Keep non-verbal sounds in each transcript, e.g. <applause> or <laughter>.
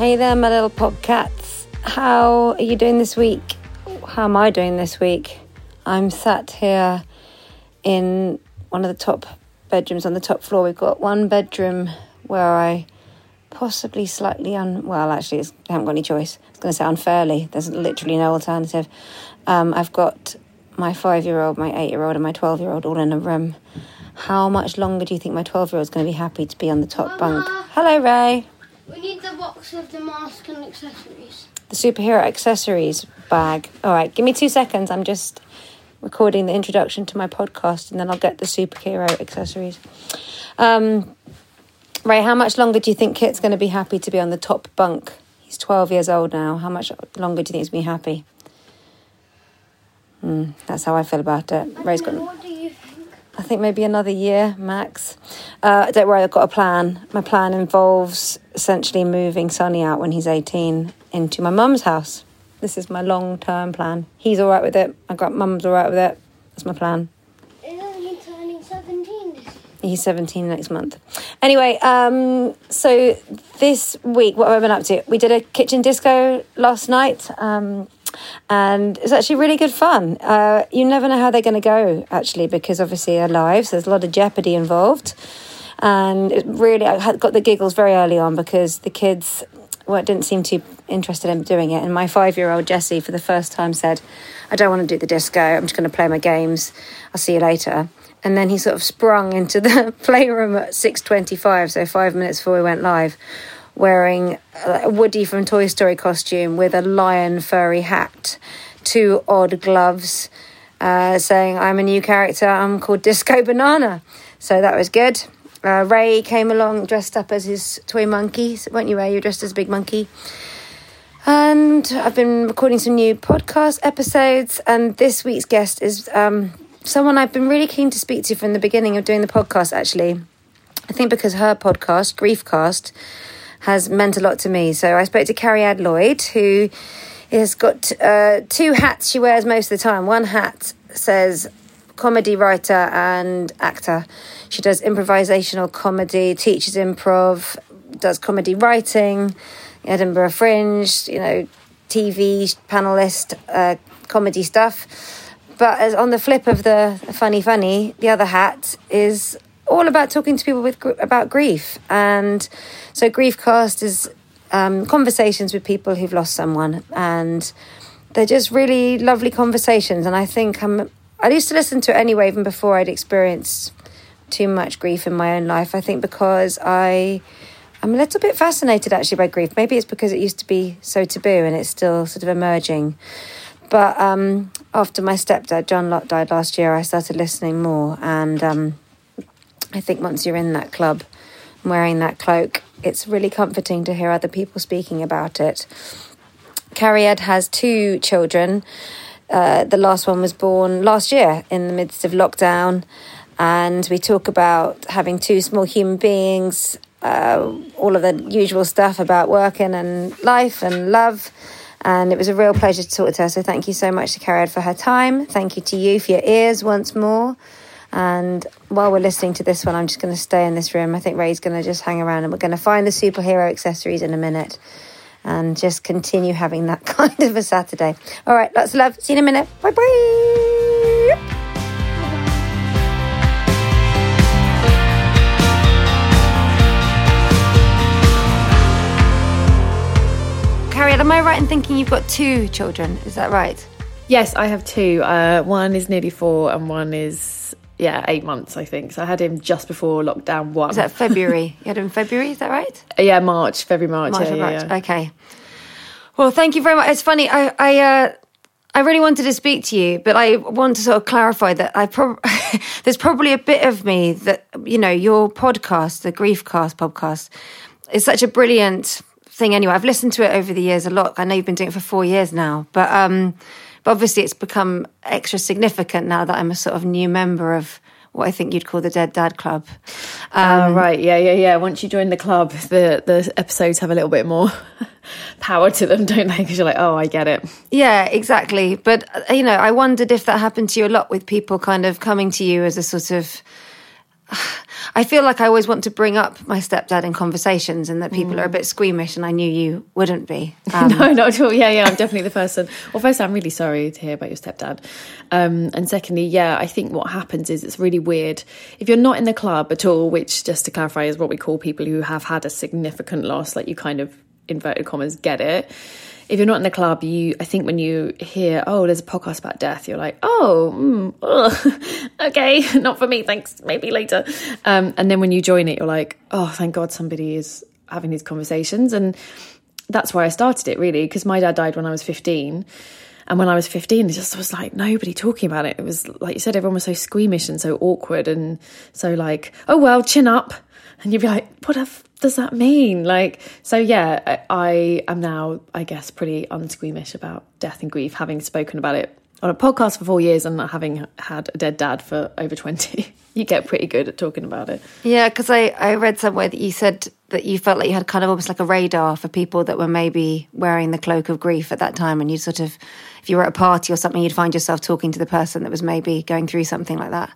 Hey there, my little podcats. How are you doing this week? How am I doing this week? I'm sat here in one of the top bedrooms on the top floor. We've got one bedroom where I possibly slightly un well, actually, it's, I haven't got any choice. I was going to say unfairly. There's literally no alternative. Um, I've got my five year old, my eight year old, and my 12 year old all in a room. How much longer do you think my 12 year old is going to be happy to be on the top bunk? Hello, Ray. We need the box of the mask and accessories. the superhero accessories bag. All right, give me two seconds. I'm just recording the introduction to my podcast and then I'll get the superhero accessories. Um, Ray, how much longer do you think Kit's going to be happy to be on the top bunk? He's 12 years old now. How much longer do you think he's going to be happy? Hmm, that's how I feel about it. Ray's got. What do you think? I think maybe another year max. Uh, don't worry, I've got a plan. My plan involves essentially moving Sonny out when he's 18 into my mum's house. This is my long term plan. He's all right with it. I got mum's all right with it. That's my plan. Only turning 17 this year. He's 17 next month. Anyway, um, so this week, what have I been up to? We did a kitchen disco last night. Um, and it's actually really good fun. Uh, you never know how they're going to go, actually, because obviously they're live, so there's a lot of jeopardy involved. And it really, I got the giggles very early on because the kids well, didn't seem too interested in doing it. And my five year old Jessie, for the first time, said, I don't want to do the disco, I'm just going to play my games. I'll see you later. And then he sort of sprung into the <laughs> playroom at 6.25, so five minutes before we went live, wearing a Woody from Toy Story costume with a lion furry hat, two odd gloves, uh, saying, I'm a new character, I'm called Disco Banana. So that was good. Uh, Ray came along dressed up as his toy monkey, weren't you, Ray? You were dressed as a big monkey. And I've been recording some new podcast episodes, and this week's guest is um, someone I've been really keen to speak to from the beginning of doing the podcast, actually. I think because her podcast, Griefcast, has meant a lot to me. So I spoke to Cariad Lloyd, who has got uh, two hats she wears most of the time. One hat says comedy writer and actor. She does improvisational comedy, teaches improv, does comedy writing, Edinburgh Fringe, you know, TV panelist, uh, comedy stuff. But as on the flip of the funny, funny, the other hat is all about talking to people with about grief. And so, Griefcast is um, conversations with people who've lost someone, and they're just really lovely conversations. And I think I'm. I used to listen to it anyway, even before I'd experienced too much grief in my own life. I think because I. I'm a little bit fascinated actually by grief. Maybe it's because it used to be so taboo and it's still sort of emerging. But um, after my stepdad, John Lott, died last year, I started listening more. And um, I think once you're in that club, wearing that cloak, it's really comforting to hear other people speaking about it. Cariad has two children. Uh, the last one was born last year in the midst of lockdown. And we talk about having two small human beings, uh, all of the usual stuff about working and life and love. And it was a real pleasure to talk to her. So thank you so much to Cariad for her time. Thank you to you for your ears once more. And while we're listening to this one, I'm just going to stay in this room. I think Ray's going to just hang around and we're going to find the superhero accessories in a minute and just continue having that <laughs> kind of a Saturday. All right, lots of love. See you in a minute. Bye bye. Am I right in thinking you've got two children? Is that right? Yes, I have two. Uh, one is nearly four, and one is yeah eight months, I think. So I had him just before lockdown one. Is that February? <laughs> you had him in February, is that right? yeah, March, February, March. March, yeah, March. yeah. Okay. Well, thank you very much. It's funny. I I uh, I really wanted to speak to you, but I want to sort of clarify that I prob- <laughs> there's probably a bit of me that you know your podcast, the Griefcast podcast, is such a brilliant thing. Anyway, I've listened to it over the years a lot. I know you've been doing it for four years now, but um, but obviously it's become extra significant now that I'm a sort of new member of what I think you'd call the Dead Dad Club. Ah, Um, right, yeah, yeah, yeah. Once you join the club, the the episodes have a little bit more <laughs> power to them, don't they? Because you're like, oh, I get it. Yeah, exactly. But uh, you know, I wondered if that happened to you a lot with people kind of coming to you as a sort of. I feel like I always want to bring up my stepdad in conversations, and that people are a bit squeamish, and I knew you wouldn't be. <laughs> Um, no, not at all. Yeah, yeah, I'm definitely the person. Well, first, I'm really sorry to hear about your stepdad. Um, and secondly, yeah, I think what happens is it's really weird. If you're not in the club at all, which, just to clarify, is what we call people who have had a significant loss, like you kind of, inverted commas, get it. If you're not in the club, you, I think when you hear, oh, there's a podcast about death, you're like, oh, mm, ugh, <laughs> okay, <laughs> not for me, thanks, maybe later. Um, and then when you join it, you're like, oh, thank God somebody is having these conversations. And that's why I started it really because my dad died when I was 15 and when I was 15 it just was like nobody talking about it it was like you said everyone was so squeamish and so awkward and so like oh well chin up and you'd be like what does that mean like so yeah I, I am now I guess pretty unsqueamish about death and grief having spoken about it on a podcast for four years and having had a dead dad for over 20 <laughs> you get pretty good at talking about it yeah, because I I read somewhere that you said that you felt like you had kind of almost like a radar for people that were maybe wearing the cloak of grief at that time, and you sort of, if you were at a party or something, you'd find yourself talking to the person that was maybe going through something like that.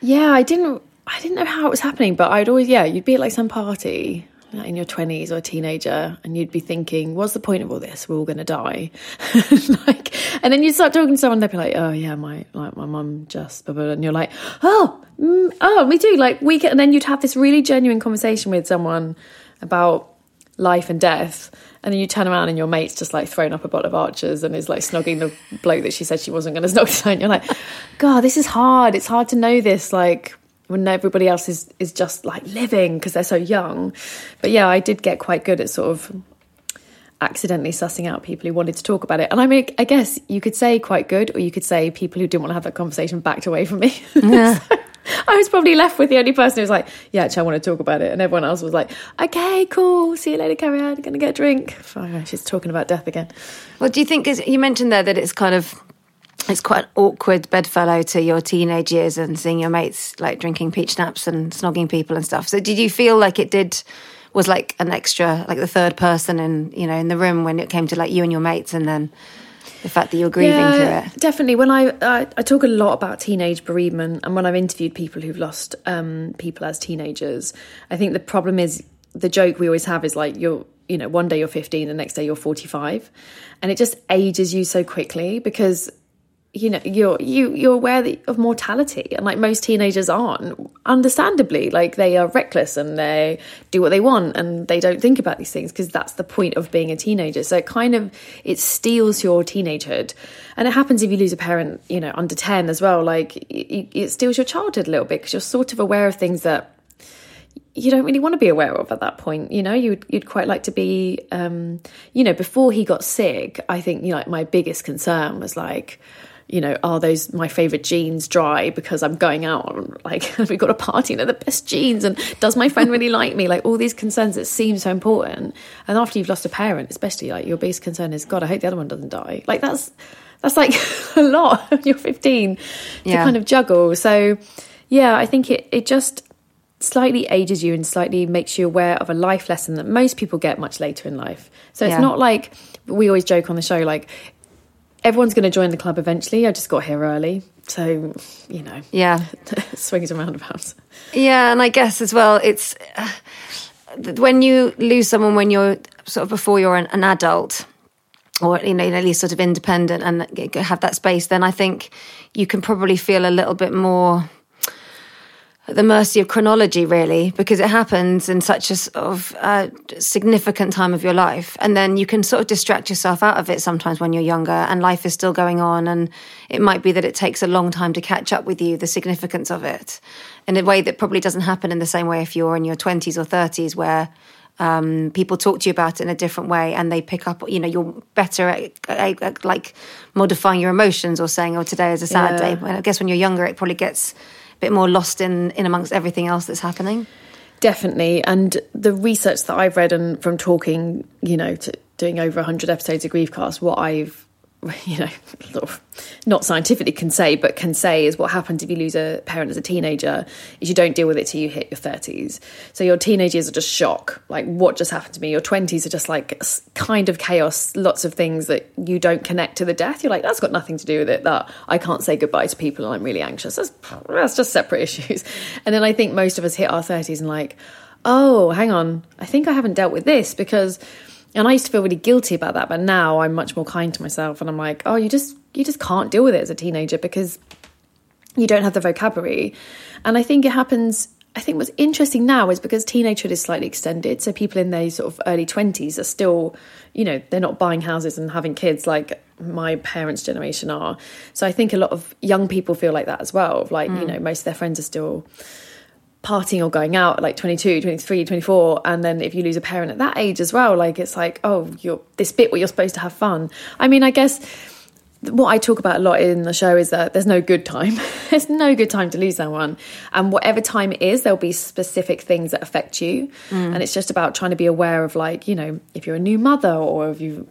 Yeah, I didn't. I didn't know how it was happening, but I'd always, yeah, you'd be at like some party like in your twenties or a teenager, and you'd be thinking, "What's the point of all this? We're all going to die." <laughs> like, and then you start talking to someone, they'd be like, "Oh yeah, my like my mum just," blah, blah, blah," and you're like, "Oh, mm, oh, me too." Like we, can, and then you'd have this really genuine conversation with someone about life and death. And then you turn around and your mate's just like thrown up a bottle of archers and is like snogging the bloke that she said she wasn't going <laughs> to snog. And you're like, God, this is hard. It's hard to know this. Like when everybody else is is just like living because they're so young. But yeah, I did get quite good at sort of accidentally sussing out people who wanted to talk about it. And I mean, I guess you could say quite good, or you could say people who didn't want to have that conversation backed away from me. <laughs> Yeah. So I was probably left with the only person who was like, "Yeah, actually, I want to talk about it," and everyone else was like, "Okay, cool. See you later, Carrie. I'm gonna get a drink." Oh, she's talking about death again. Well, do you think, as you mentioned there, that it's kind of it's quite an awkward bedfellow to your teenage years and seeing your mates like drinking peach schnapps and snogging people and stuff. So, did you feel like it did was like an extra, like the third person in you know in the room when it came to like you and your mates, and then the fact that you're grieving through it? Definitely. When I, I I talk a lot about teenage bereavement, and when I've interviewed people who've lost um, people as teenagers, I think the problem is the joke we always have is like you're you know one day you're 15, the next day you're 45, and it just ages you so quickly because you know you're you you're aware of mortality and like most teenagers aren't understandably like they are reckless and they do what they want and they don't think about these things because that's the point of being a teenager so it kind of it steals your teenagehood and it happens if you lose a parent you know under 10 as well like it, it steals your childhood a little bit because you're sort of aware of things that you don't really want to be aware of at that point. You know, you'd you'd quite like to be. Um, you know, before he got sick, I think you know, like my biggest concern was like, you know, are those my favorite jeans dry because I'm going out? Like, <laughs> we've got a party and they're the best jeans, and does my friend really like me? Like all these concerns that seem so important. And after you've lost a parent, especially, like your biggest concern is, God, I hope the other one doesn't die. Like that's that's like <laughs> a lot. when You're 15 to Yeah. kind of juggle. So, yeah, I think it it just slightly ages you and slightly makes you aware of a life lesson that most people get much later in life. So it's Yeah. not like we always joke on the show, like everyone's going to join the club eventually. I just got here early. So, you know, Yeah. <laughs> swings and roundabouts. Yeah, and I guess as well, it's uh, when you lose someone when you're sort of before you're an, an adult, or you know, at least sort of independent and have that space. Then I think you can probably feel a little bit more at the mercy of chronology, really, because it happens in such a sort of uh, significant time of your life, and then you can sort of distract yourself out of it sometimes when you're younger, and life is still going on, and it might be that it takes a long time to catch up with you the significance of it, in a way that probably doesn't happen in the same way if you're in your twenties or thirties, where um, people talk to you about it in a different way and they pick up you know you're better at, at, at, like modifying your emotions or saying oh today is a sad Yeah. day Well, i guess when you're younger it probably gets bit more lost in in amongst everything else that's happening Definitely. And the research that I've read and from talking, you know, to doing over 100 episodes of Griefcast, what I've, <laughs> you know, sort of not scientifically can say, but can say is what happens if you lose a parent as a teenager is you don't deal with it till you hit your 30s. So your teenage years are just shock. Like, what just happened to me? Your 20s are just like kind of chaos, lots of things that you don't connect to the death. You're like, that's got nothing to do with it. That I can't say goodbye to people and I'm really anxious. That's, that's just separate <laughs> issues. And then I think most of us hit our 30s and like, oh, hang on, I think I haven't dealt with this because. And I used to feel really guilty about that, but now I'm much more kind to myself, and I'm like, oh, you just you just can't deal with it as a teenager because you don't have the vocabulary. And I think it happens. I think what's interesting now is because teenagehood is slightly extended. So people in their sort of early 20s are still, you know, they're not buying houses and having kids like my parents' generation are. So I think a lot of young people feel like that as well. Like, you mm. know, most of their friends are still partying or going out at like 22 23 24 and then if you lose a parent at that age as well like it's like oh you're this bit where you're supposed to have fun i mean i guess what I talk about a lot in the show is that there's no good time. <laughs> there's no good time to lose someone. And whatever time it is, there'll be specific things that affect you. Mm. And it's just about trying to be aware of, like, you know, if you're a new mother or if you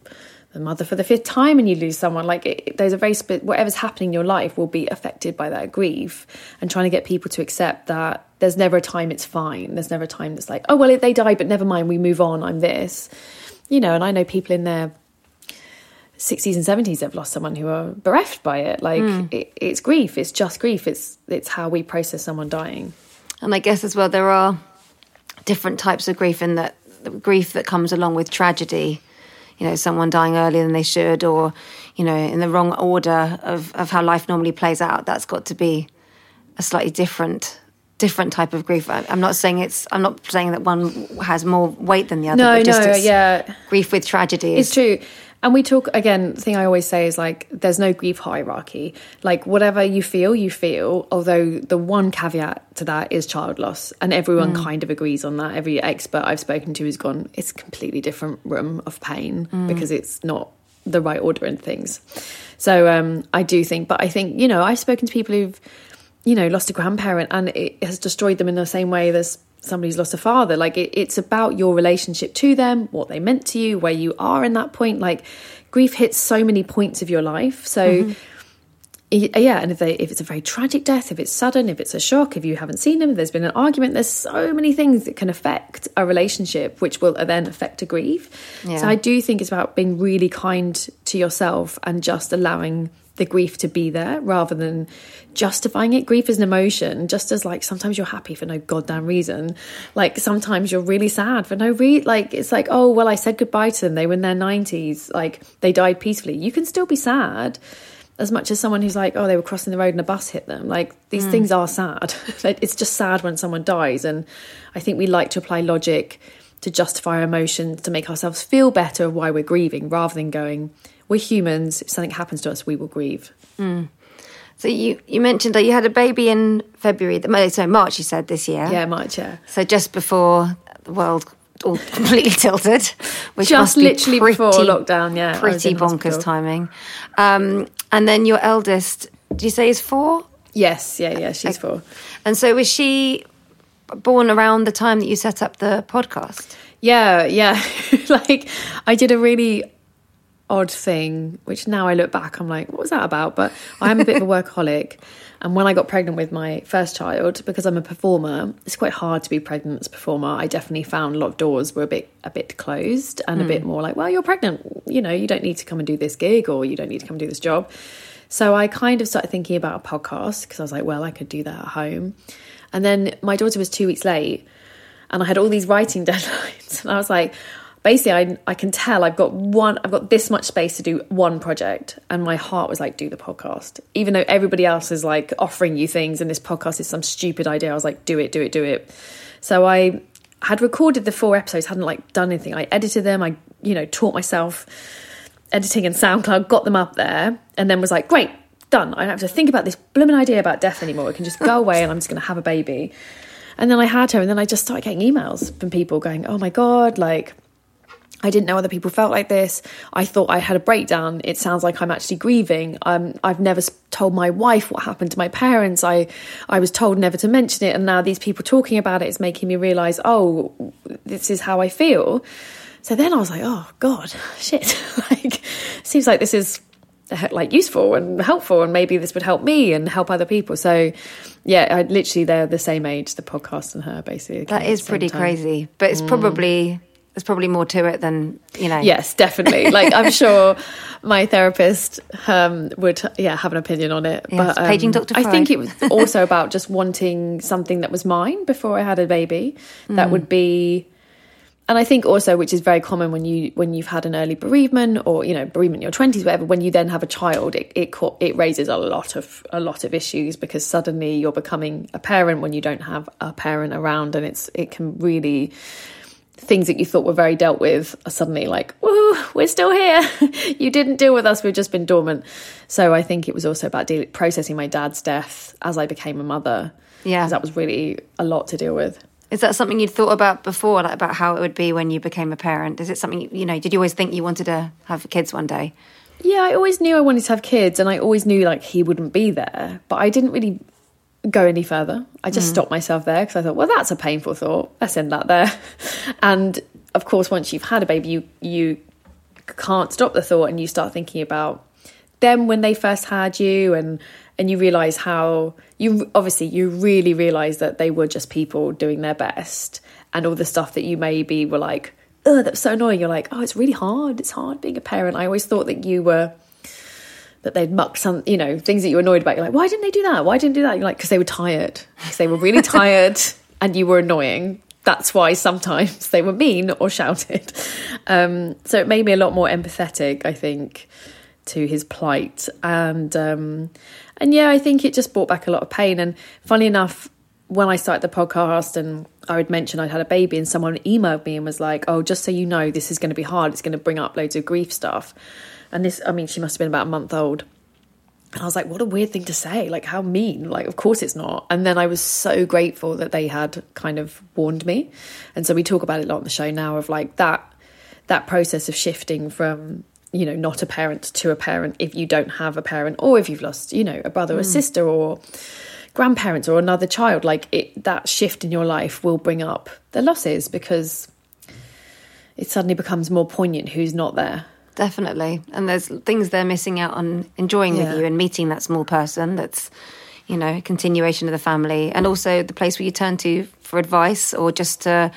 the mother for the fifth time and you lose someone like it, there's a very spe- whatever's happening in your life will be affected by that grief and trying to get people to accept that there's never a time it's fine. There's never a time that's like oh well they died but never mind we move on i'm this. You know and i know people in their 60s and 70s have lost someone who are bereft by it. Like hmm. it, it's grief. It's just grief. It's it's how we process someone dying. And i guess as well there are different types of grief in that the grief that comes along with tragedy you know someone dying earlier than they should or you know in the wrong order of, of how life normally plays out that's got to be a slightly different different type of grief i'm not saying it's i'm not saying that one has more weight than the other no but just no yeah grief with tragedy is It's true. And we talk again, the thing I always say is like there's no grief hierarchy. Like whatever you feel, you feel, although the one caveat to that is child loss. And everyone kind of agrees on that. Every expert I've spoken to has gone, it's a completely different room of pain because it's not the right order in things. So um, I do think, but I think, you know, I've spoken to people who've, you know, lost a grandparent and it has destroyed them in the same way as somebody's lost a father. Like it, it's about your relationship to them, what they meant to you, where you are in that point. Like grief hits so many points of your life. So mm-hmm. y- yeah, and if they if it's a very tragic death, if it's sudden, if it's a shock, if you haven't seen them, if there's been an argument, there's so many things that can affect a relationship, which will then affect a grief. Yeah. So I do think it's about being really kind to yourself and just allowing the grief to be there rather than justifying it. Grief is an emotion, just as like sometimes you're happy for no goddamn reason. Like sometimes you're really sad for no reason. Like it's like, oh, well, I said goodbye to them. They were in their 90s. Like they died peacefully. You can still be sad as much as someone who's like, oh, they were crossing the road and a bus hit them. Like these hmm. things are sad. <laughs> It's just sad when someone dies, and I think we like to apply logic to justify our emotions to make ourselves feel better of why we're grieving, rather than going, we're humans. If something happens to us, we will grieve. So you, you mentioned that you had a baby in February, the- so March, you said this year. Yeah, March, Yeah. So just before the world all <laughs> completely tilted, which Just literally pretty, before lockdown, yeah, pretty bonkers hospital. timing. Um, and then your eldest, do you say is four? Yes. Yeah. Yeah. She's four. And so was she born around the time that you set up the podcast? Yeah, yeah. <laughs> like I did a really odd thing, which now I look back, I'm like, what was that about? But I am a bit of a workaholic. <laughs> And when I got pregnant with my first child, because I'm a performer, it's quite hard to be pregnant as a performer. I definitely found a lot of doors were a bit a bit closed and a bit hmm. more like, well, you're pregnant, you know, you don't need to come and do this gig or you don't need to come and do this job. So I kind of started thinking about a podcast because I was like, well, I could do that at home. And then my daughter was two weeks late and I had all these writing <laughs> deadlines. And I was like, basically, I, I can tell I've got one, I've got this much space to do one project. And my heart was like, do the podcast. Even though everybody else is like offering you things and this podcast is some stupid idea, I was like, do it, do it, do it. So I had recorded the four episodes, hadn't like done anything. I edited them, I, you know, taught myself editing and SoundCloud, got them up there, and then was like, great, done. I don't have to think about this blooming idea about death anymore. It can just go <laughs> away and I'm just going to have a baby. And then I had her, and then I just started getting emails from people going, oh my God, like, I didn't know other people felt like this. I thought I had a breakdown. It sounds like I'm actually grieving. Um, I've never told my wife what happened to my parents. I, I was told never to mention it, and now these people talking about it is making me realize, oh, this is how I feel. So then I was like, oh God, <laughs> shit! <laughs> like, seems like this is uh, like useful and helpful, and maybe this would help me and help other people. So, yeah, I literally they're the same age, the podcast and her, basically. That is pretty time. crazy, but it's probably there's probably more to it than you know. Yes, definitely. Like I'm <laughs> sure my therapist um, would, yeah, have an opinion on it. Yes, but um, paging Dr. I think it was also <laughs> about just wanting something that was mine before I had a baby. That Mm. would be, and I think also, which is very common when you when you've had an early bereavement or you know bereavement in your twenties, whatever. When you then have a child, it it it raises a lot of a lot of issues because suddenly you're becoming a parent when you don't have a parent around, and it's it can really things that you thought were very dealt with are suddenly like, woo, we're still here. <laughs> you didn't deal with us. We've just been dormant. So I think it was also about deal- processing my dad's death as I became a mother. Yeah. that was really a lot to deal with. Is that something you'd thought about before, like about how it would be when you became a parent? Is it something you know? Did you always think you wanted to have kids one day? Yeah, I always knew I wanted to have kids and I always knew like he wouldn't be there, but I didn't really go any further. I just mm. stopped myself there because I thought, well, that's a painful thought. Let's end that there. <laughs> And of course, once you've had a baby, you you can't stop the thought and you start thinking about them when they first had you and and you realize how you obviously you really realize that they were just people doing their best and all the stuff that you maybe were like oh that's so annoying you're like oh it's really hard it's hard being a parent i always thought that you were that they'd muck some you know things that you were annoyed about. You're like why didn't they do that? Why didn't they do that? You're like because they were tired. Because they were really <laughs> tired and you were annoying. That's why sometimes they were mean or shouted. Um, so it made me a lot more empathetic i think to his plight. And um, and yeah i think it just brought back a lot of pain. And funny enough when i started the podcast and i would mention i'd had a baby and someone emailed me and was like oh just so you know this is going to be hard. It's going to bring up loads of grief stuff and this i mean she must have been about a month old and I was like, what a weird thing to say. Like, how mean. Like, of course it's not. And then I was so grateful that they had kind of warned me. And so we talk about it a lot on the show now of like that that process of shifting from, you know, not a parent to a parent if you don't have a parent or if you've lost, you know, a brother or a sister or grandparents or another child. Like it that shift in your life will bring up the losses because it suddenly becomes more poignant who's not there. Definitely. And there's things they're missing out on enjoying Yeah. with you and meeting that small person that's, you know, a continuation of the family. And also the place where you turn to for advice or just to,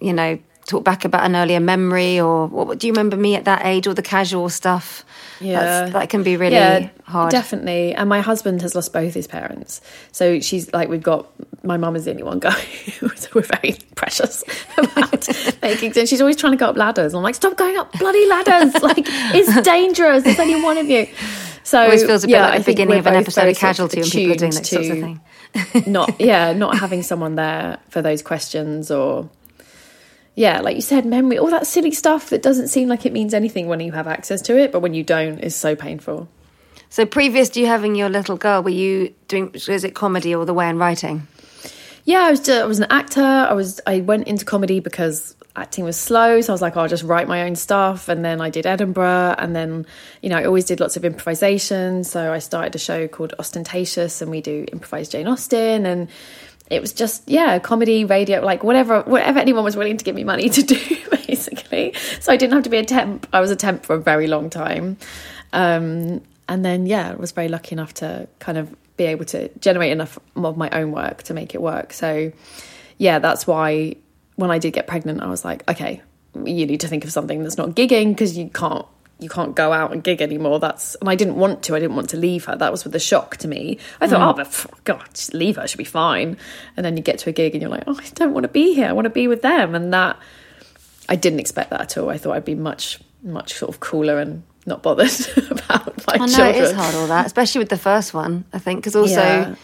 you know, talk back about an earlier memory or what do you remember me at that age or the casual stuff? That's, that can be really hard. Definitely. And my husband has lost both his parents. So she's like, we've got, my mum is the only one going. <laughs> so we're very precious about making sense. She's always trying to go up ladders. I'm like, stop going up bloody ladders. <laughs> like, it's dangerous. There's only one of you. So it Always feels a bit yeah, like the beginning of an episode of Casualty when people are doing that sorts of thing. <laughs> not yeah, not having someone there for those questions or yeah, like you said, memory, all that silly stuff that doesn't seem like it means anything when you have access to it, but when you don't, is so painful. So previous to you having your little girl, were you doing? Is it comedy all the way and writing? Yeah, I was. I was an actor. I was. I went into comedy because acting was slow, so I was like, oh, I'll just write my own stuff. And then I did Edinburgh, and then you know I always did lots of improvisation. So I started a show called Austentatious, and we do improvised Jane Austen, and it was just yeah, comedy, radio, like whatever, whatever anyone was willing to give me money to do, <laughs> basically. So I didn't have to be a temp. I was a temp for a very long time, um, and then yeah, I was very lucky enough to kind of be able to generate enough of my own work to make it work. So yeah, that's why when I did get pregnant, I was like, okay, you need to think of something that's not gigging because you can't you can't go out and gig anymore. That's and I didn't want to. I didn't want to leave her. That was with the shock to me. I thought, mm. oh, but pff, God, just leave her. She'll be fine. And then you get to a gig and you're like, oh, I don't want to be here. I want to be with them. And that I didn't expect that at all. I thought I'd be much much sort of cooler and not bothered <laughs> about my I know children. it is hard all that, especially with the first one. I think because also Yeah.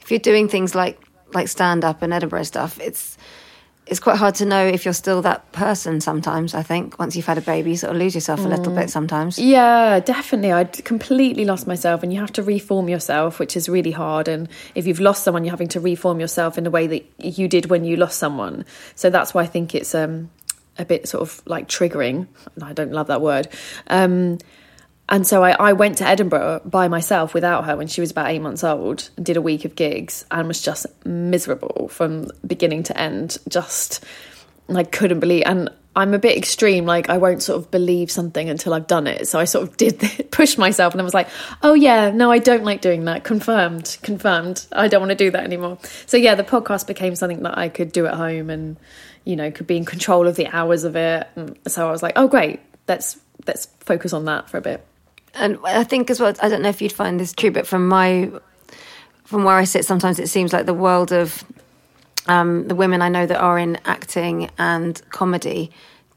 if you're doing things like like stand up and Edinburgh stuff, it's it's quite hard to know if you're still that person. Sometimes I think once you've had a baby, you sort of lose yourself a little Mm. bit. Sometimes. Yeah, definitely. I'd completely lost myself, and you have to reform yourself, which is really hard. And if you've lost someone, you're having to reform yourself in the way that you did when you lost someone. So that's why I think it's um, a bit sort of like triggering. I don't love that word. Um, and so I, I went to Edinburgh by myself without her when she was about eight months old did a week of gigs and was just miserable from beginning to end. Just like couldn't believe and I'm a bit extreme like I won't sort of believe something until I've done it so I sort of <laughs> did push myself and I was like oh yeah no I don't like doing that confirmed confirmed I don't want to do that anymore so yeah the podcast became something that I could do at home and you know could be in control of the hours of it and so I was like oh great let's let's focus on that for a bit And I think as well, I don't know if you'd find this true, but from my from where I sit, sometimes it seems like the world of um, the women I know that are in acting and comedy,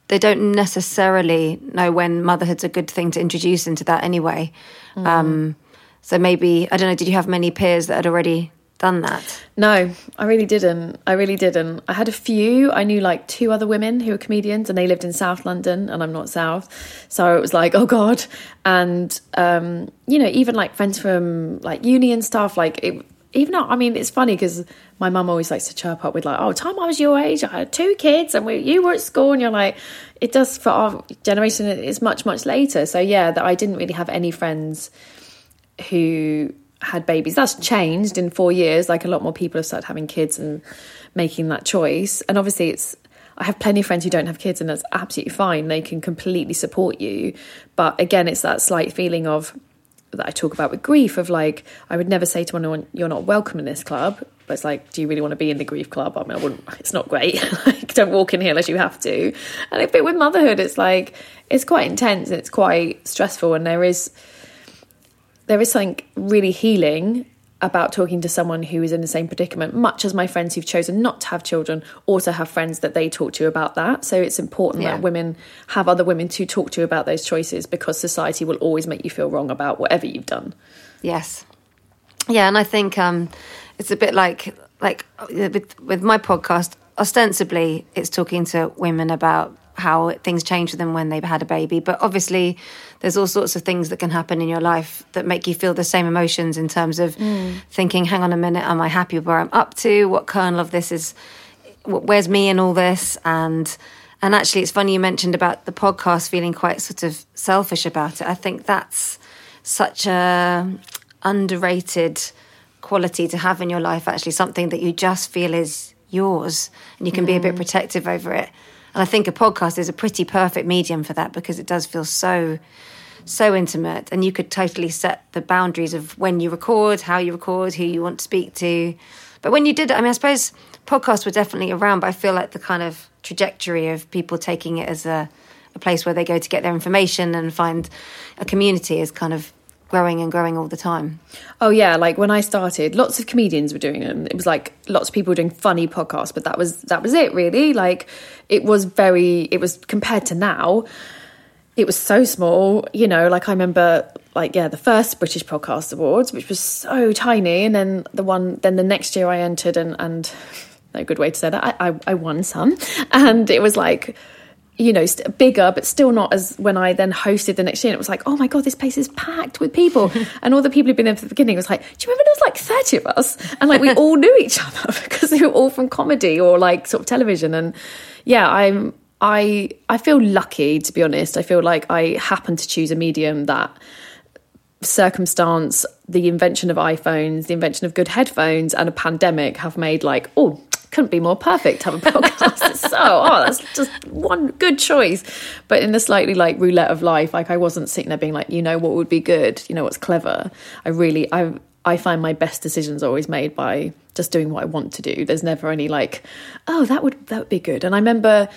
they don't necessarily know when motherhood's a good thing to introduce into that anyway. Um, so maybe I don't know. Did you have many peers that had already done that? No, I really didn't. I really didn't. I had a few. I knew like two other women who were comedians and they lived in South London and I'm not South. So it was like, oh God. And, um, you know, even like friends from like uni and stuff, like it, even though, I mean, it's funny because my mum always likes to chirp up with like, oh, time I was your age, I had two kids and we, you were at school and you're like, it does for our generation, it's much, much later. So yeah, that I didn't really have any friends who had babies. That's changed in four years. Like a lot more people have started having kids and making that choice. And obviously, it's. I have plenty of friends who don't have kids, and that's absolutely fine. They can completely support you. But again, it's that slight feeling of that I talk about with grief of like I would never say to anyone you're not welcome in this club. But it's like, do you really want to be in the grief club? I mean, I wouldn't. It's not great. <laughs> like, don't walk in here unless you have to. And a bit with motherhood, it's like it's quite intense. and It's quite stressful, and there is there is something really healing about talking to someone who is in the same predicament, much as my friends who've chosen not to have children also have friends that they talk to about that. So it's important Yeah. that women have other women to talk to about those choices because society will always make you feel wrong about whatever you've done. Yes. Yeah, and I think um, it's a bit like like uh, with, with my podcast. Ostensibly, it's talking to women about how things change for them when they've had a baby, but obviously, there's all sorts of things that can happen in your life that make you feel the same emotions in terms of mm. thinking, "Hang on a minute, am I happy with where I'm up to? What kernel of this is? Where's me in all this?" and and actually, it's funny you mentioned about the podcast feeling quite sort of selfish about it. I think that's such a underrated quality to have in your life actually something that you just feel is yours and you can be a bit mm. protective over it and i think a podcast is a pretty perfect medium for that because it does feel so so intimate and you could totally set the boundaries of when you record how you record who you want to speak to. But when you did i mean i suppose podcasts were definitely around but i feel like the kind of trajectory of people taking it as a, a place where they go to get their information and find a community is kind of growing and growing all the time Oh yeah, like when I started, lots of comedians were doing them. It was like lots of people were doing funny podcasts, but that was that was it really. Like it was very it was compared to now, it was so small, you know, like I remember like yeah the first British Podcast Awards, which was so tiny, and then the one then the next year I entered and and no good way to say that I I, I won some, <laughs> and it was like you know, st- bigger, but still not as when I then hosted the next year. And it was like, oh my God, this place is packed with people. <laughs> and all the people who'd been there from the beginning was like, do you remember there was like 30 of us? And like we all knew each other <laughs> because we were all from comedy or like sort of television. And yeah, I'm, I, I feel lucky to be honest. I feel like I happened to choose a medium that circumstance, the invention of iPhones, the invention of good headphones, and a pandemic have made like, oh, couldn't be more perfect to have a <laughs> podcast. so, oh, that's just one good choice. But in the slightly like roulette of life, like I wasn't sitting there being like, you know, what would be good? You know, what's clever? I really, I, I find my best decisions always made by just doing what I want to do. There's never any like, oh, that would that would be good. And I remember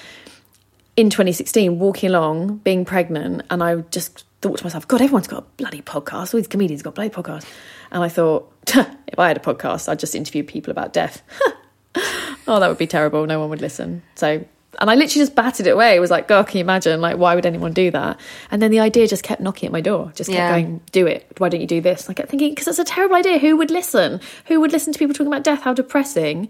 in 2016 walking along, being pregnant, and I just thought to myself, God, everyone's got a bloody podcast. All these comedians got bloody podcast. And I thought, <laughs> if I had a podcast, I'd just interview people about death. <laughs> oh, that would be terrible. No one would listen. So, and I literally just batted it away. It was like, God, can you imagine? Like, why would anyone do that? And then the idea just kept knocking at my door. Just kept Yeah. going, do it. Why don't you do this? And I kept thinking, because that's a terrible idea. Who would listen? Who would listen to people talking about death? How depressing.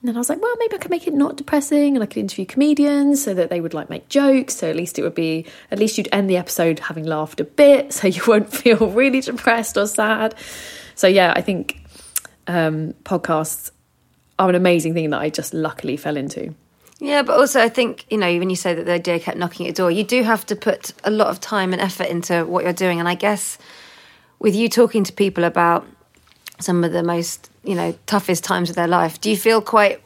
And then I was like, well, maybe I could make it not depressing and I could interview comedians so that they would like make jokes. So at least it would be, at least you'd end the episode having laughed a bit <laughs> so you won't feel really depressed or sad. So yeah, I think um, podcasts are an amazing thing that I just luckily fell into. Yeah, but also I think, you know, when you say that the idea kept knocking at your door, you do have to put a lot of time and effort into what you're doing. And I guess with you talking to people about some of the most, you know, toughest times of their life, do you feel quite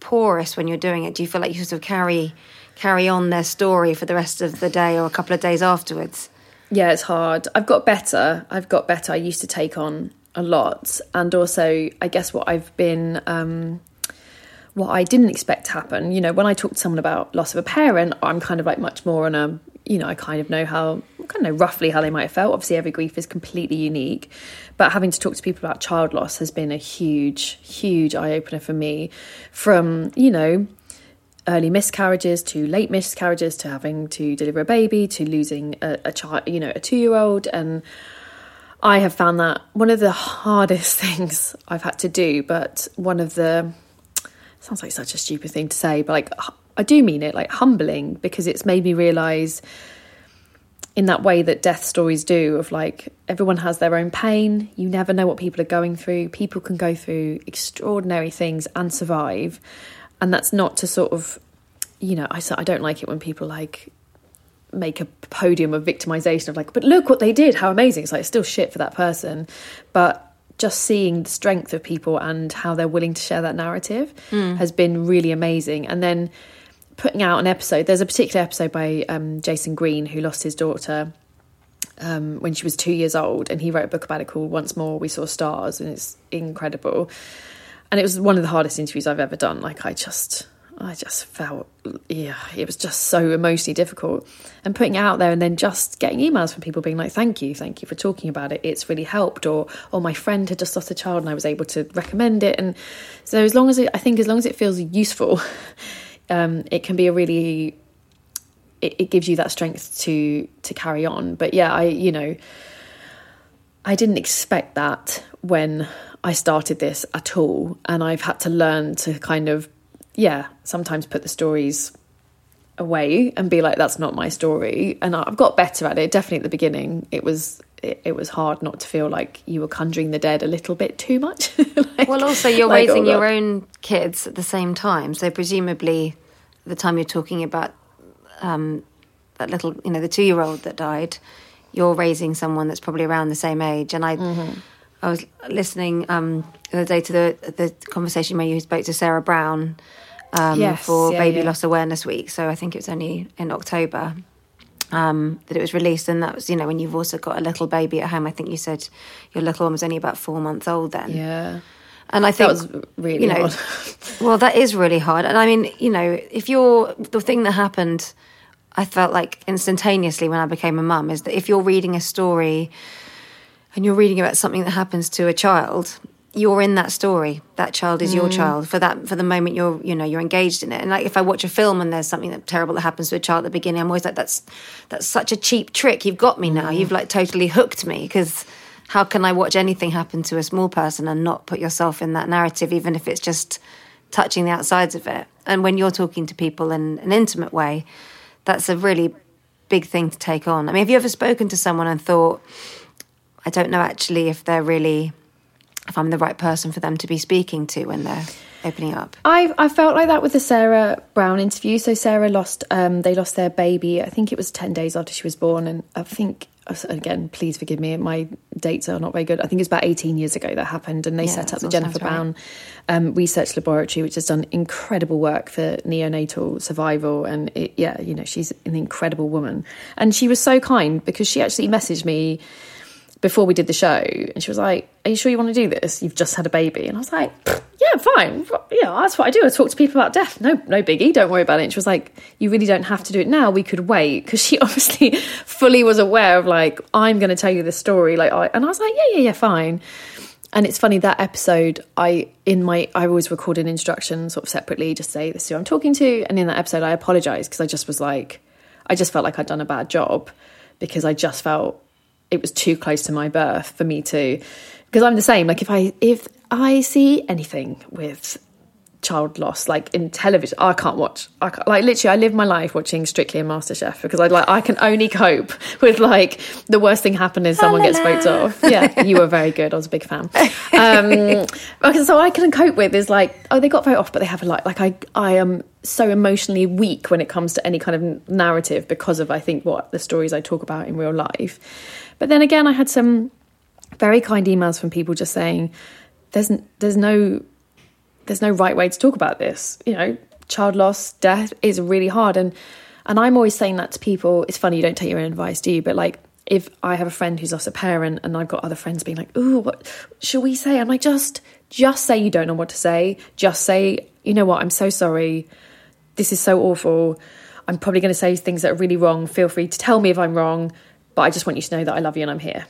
porous when you're doing it? Do you feel like you sort of carry carry on their story for the rest of the day or a couple of days afterwards? Yeah, it's hard. I've got better. I've got better. I used to take on a lot. And also, I guess what I've been, um, what I didn't expect to happen, you know, when I talk to someone about loss of a parent, I'm kind of like much more on a, you know, I kind of know how, kind of know roughly how they might have felt. Obviously, every grief is completely unique. But having to talk to people about child loss has been a huge, huge eye opener for me from, you know, early miscarriages to late miscarriages to having to deliver a baby to losing a, a child, you know, a two year old. And I have found that one of the hardest <laughs> things I've had to do, but one of the sounds like such a stupid thing to say, but like I do mean it, like humbling because it's made me realize in that way that death stories do of like everyone has their own pain. You never know what people are going through. People can go through extraordinary things and survive. And that's not to sort of you know i, I don't like it when people like make a podium of victimization of like but look what they did how amazing it's like it's still shit for that person but just seeing the strength of people and how they're willing to share that narrative has been really amazing and then putting out an episode there's a particular episode by um, Jayson Greene who lost his daughter um, when she was two years old, and he wrote a book about it called Once More We Saw Stars, and it's incredible. And it was one of the hardest interviews I've ever done. Like I just, I just felt, yeah, it was just so emotionally difficult. And putting it out there, and then just getting emails from people being like, "Thank you, thank you for talking about it. It's really helped." Or, "Oh, my friend had just lost a child, and I was able to recommend it." And so, as long as it, I think, as long as it feels useful, <laughs> um, it can be a really it, it gives you that strength to to carry on. But yeah, I you know, I didn't expect that when I started this at all, and I've had to learn to kind of yeah, sometimes put the stories away and be like, that's not my story. And I've got better at it. Definitely at the beginning, it was it, it was hard not to feel like you were conjuring the dead a little bit too much. <laughs> Like- Well, also you're like raising all your own kids at the same time, so presumably, the time you're talking about um, that little, you know, the two-year-old that died, you're raising someone that's probably around the same age. And I, Mm-hmm. I was listening um, the other day to the the conversation where you spoke to Sarah Brown um, Yes, for yeah, Baby yeah. Loss Awareness Week. So I think it was only in October. Um, that it was released, and that was, you know, when you've also got a little baby at home. I think you said your little one was only about four months old then. yeah. And I think that was really you know, hard. <laughs> well, that is really hard. And I mean, you know, if you're the thing that happened, I felt like instantaneously when I became a mum is that if you're reading a story and you're reading about something that happens to a child, you're in that story. That child is your mm. child for that for the moment you're you know you're engaged in it. And like if I watch a film and there's something that terrible that happens to a child at the beginning, I'm always like, that's that's such a cheap trick. You've got me now. Mm. You've like totally hooked me because how can I watch anything happen to a small person and not put yourself in that narrative, even if it's just touching the outsides of it? And when you're talking to people in an intimate way, that's a really big thing to take on. I mean, have you ever spoken to someone and thought, I don't know actually if they're really, if I'm the right person for them to be speaking to when they're opening up? I I felt like that with the Sarah Brown interview. So Sarah lost um they lost their baby. I think it was 10 days after she was born and I think again please forgive me my dates are not very good. I think it's about 18 years ago that happened and they Yeah, set up the Jennifer sounds right. Brown um, research laboratory which has done incredible work for neonatal survival and it, yeah, you know, she's an incredible woman. And she was so kind because she actually messaged me before we did the show and she was like are you sure you want to do this? You've just had a baby. And i was like yeah fine. Yeah that's what i do. I talk to people about death. No no biggie. Don't worry about it. And she was like you really don't have to do it now. We could wait. Because she <laughs> obviously fully was aware of like i'm going to tell you this story. Like I, and i was like yeah yeah yeah fine. And it's funny that episode i in my i always record an introduction sort of separately just say this is who i'm talking to. And in that episode i apologized because i just was like i just felt like i'd done a bad job because i just felt it was too close to my birth for me to because I'm the same like if I if I see anything with child loss like in television I can't watch I can't, like literally I live my life watching Strictly and MasterChef because I like I can only cope <laughs> with like the worst thing happening is someone gets voted off. Yeah you were very good I was a big fan. Um <laughs> okay, so I can cope with is like oh they got voted off but they have a like like I I am so emotionally weak when it comes to any kind of narrative because of I think what the stories I talk about in real life but then again I had some very kind emails from people just saying there's there's no there's no right way to talk about this. You know, child loss, death is really hard, and and I'm always saying that to people. It's funny you don't take your own advice, do you? But like, if I have a friend who's lost a parent, and I've got other friends being like, "Ooh, what should we say?" I'm like, just just say you don't know what to say. Just say, you know what, I'm so sorry. This is so awful. I'm probably going to say things that are really wrong. Feel free to tell me if I'm wrong, but I just want you to know that I love you and I'm here.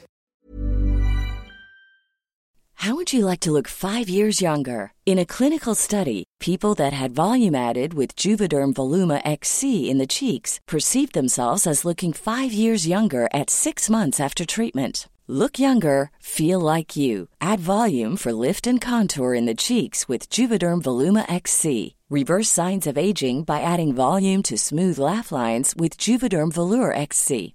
How would you like to look five years younger? In a clinical study, people that had volume added with Juvederm Voluma XC in the cheeks perceived themselves as looking five years younger at six months after treatment. Look younger, feel like you. Add volume for lift and contour in the cheeks with Juvederm Voluma XC. Reverse signs of aging by adding volume to smooth laugh lines with Juvederm Vollure XC.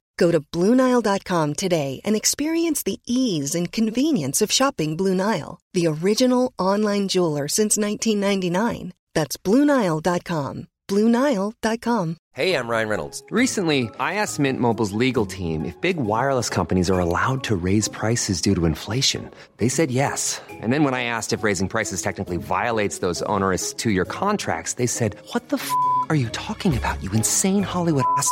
Go to BlueNile.com today and experience the ease and convenience of shopping Blue Nile, the original online jeweler since 1999. That's BlueNile.com. BlueNile.com. Hey, I'm Ryan Reynolds. Recently, I asked Mint Mobile's legal team if big wireless companies are allowed to raise prices due to inflation. They said yes. And then when I asked if raising prices technically violates those onerous two year contracts, they said, What the f are you talking about, you insane Hollywood ass?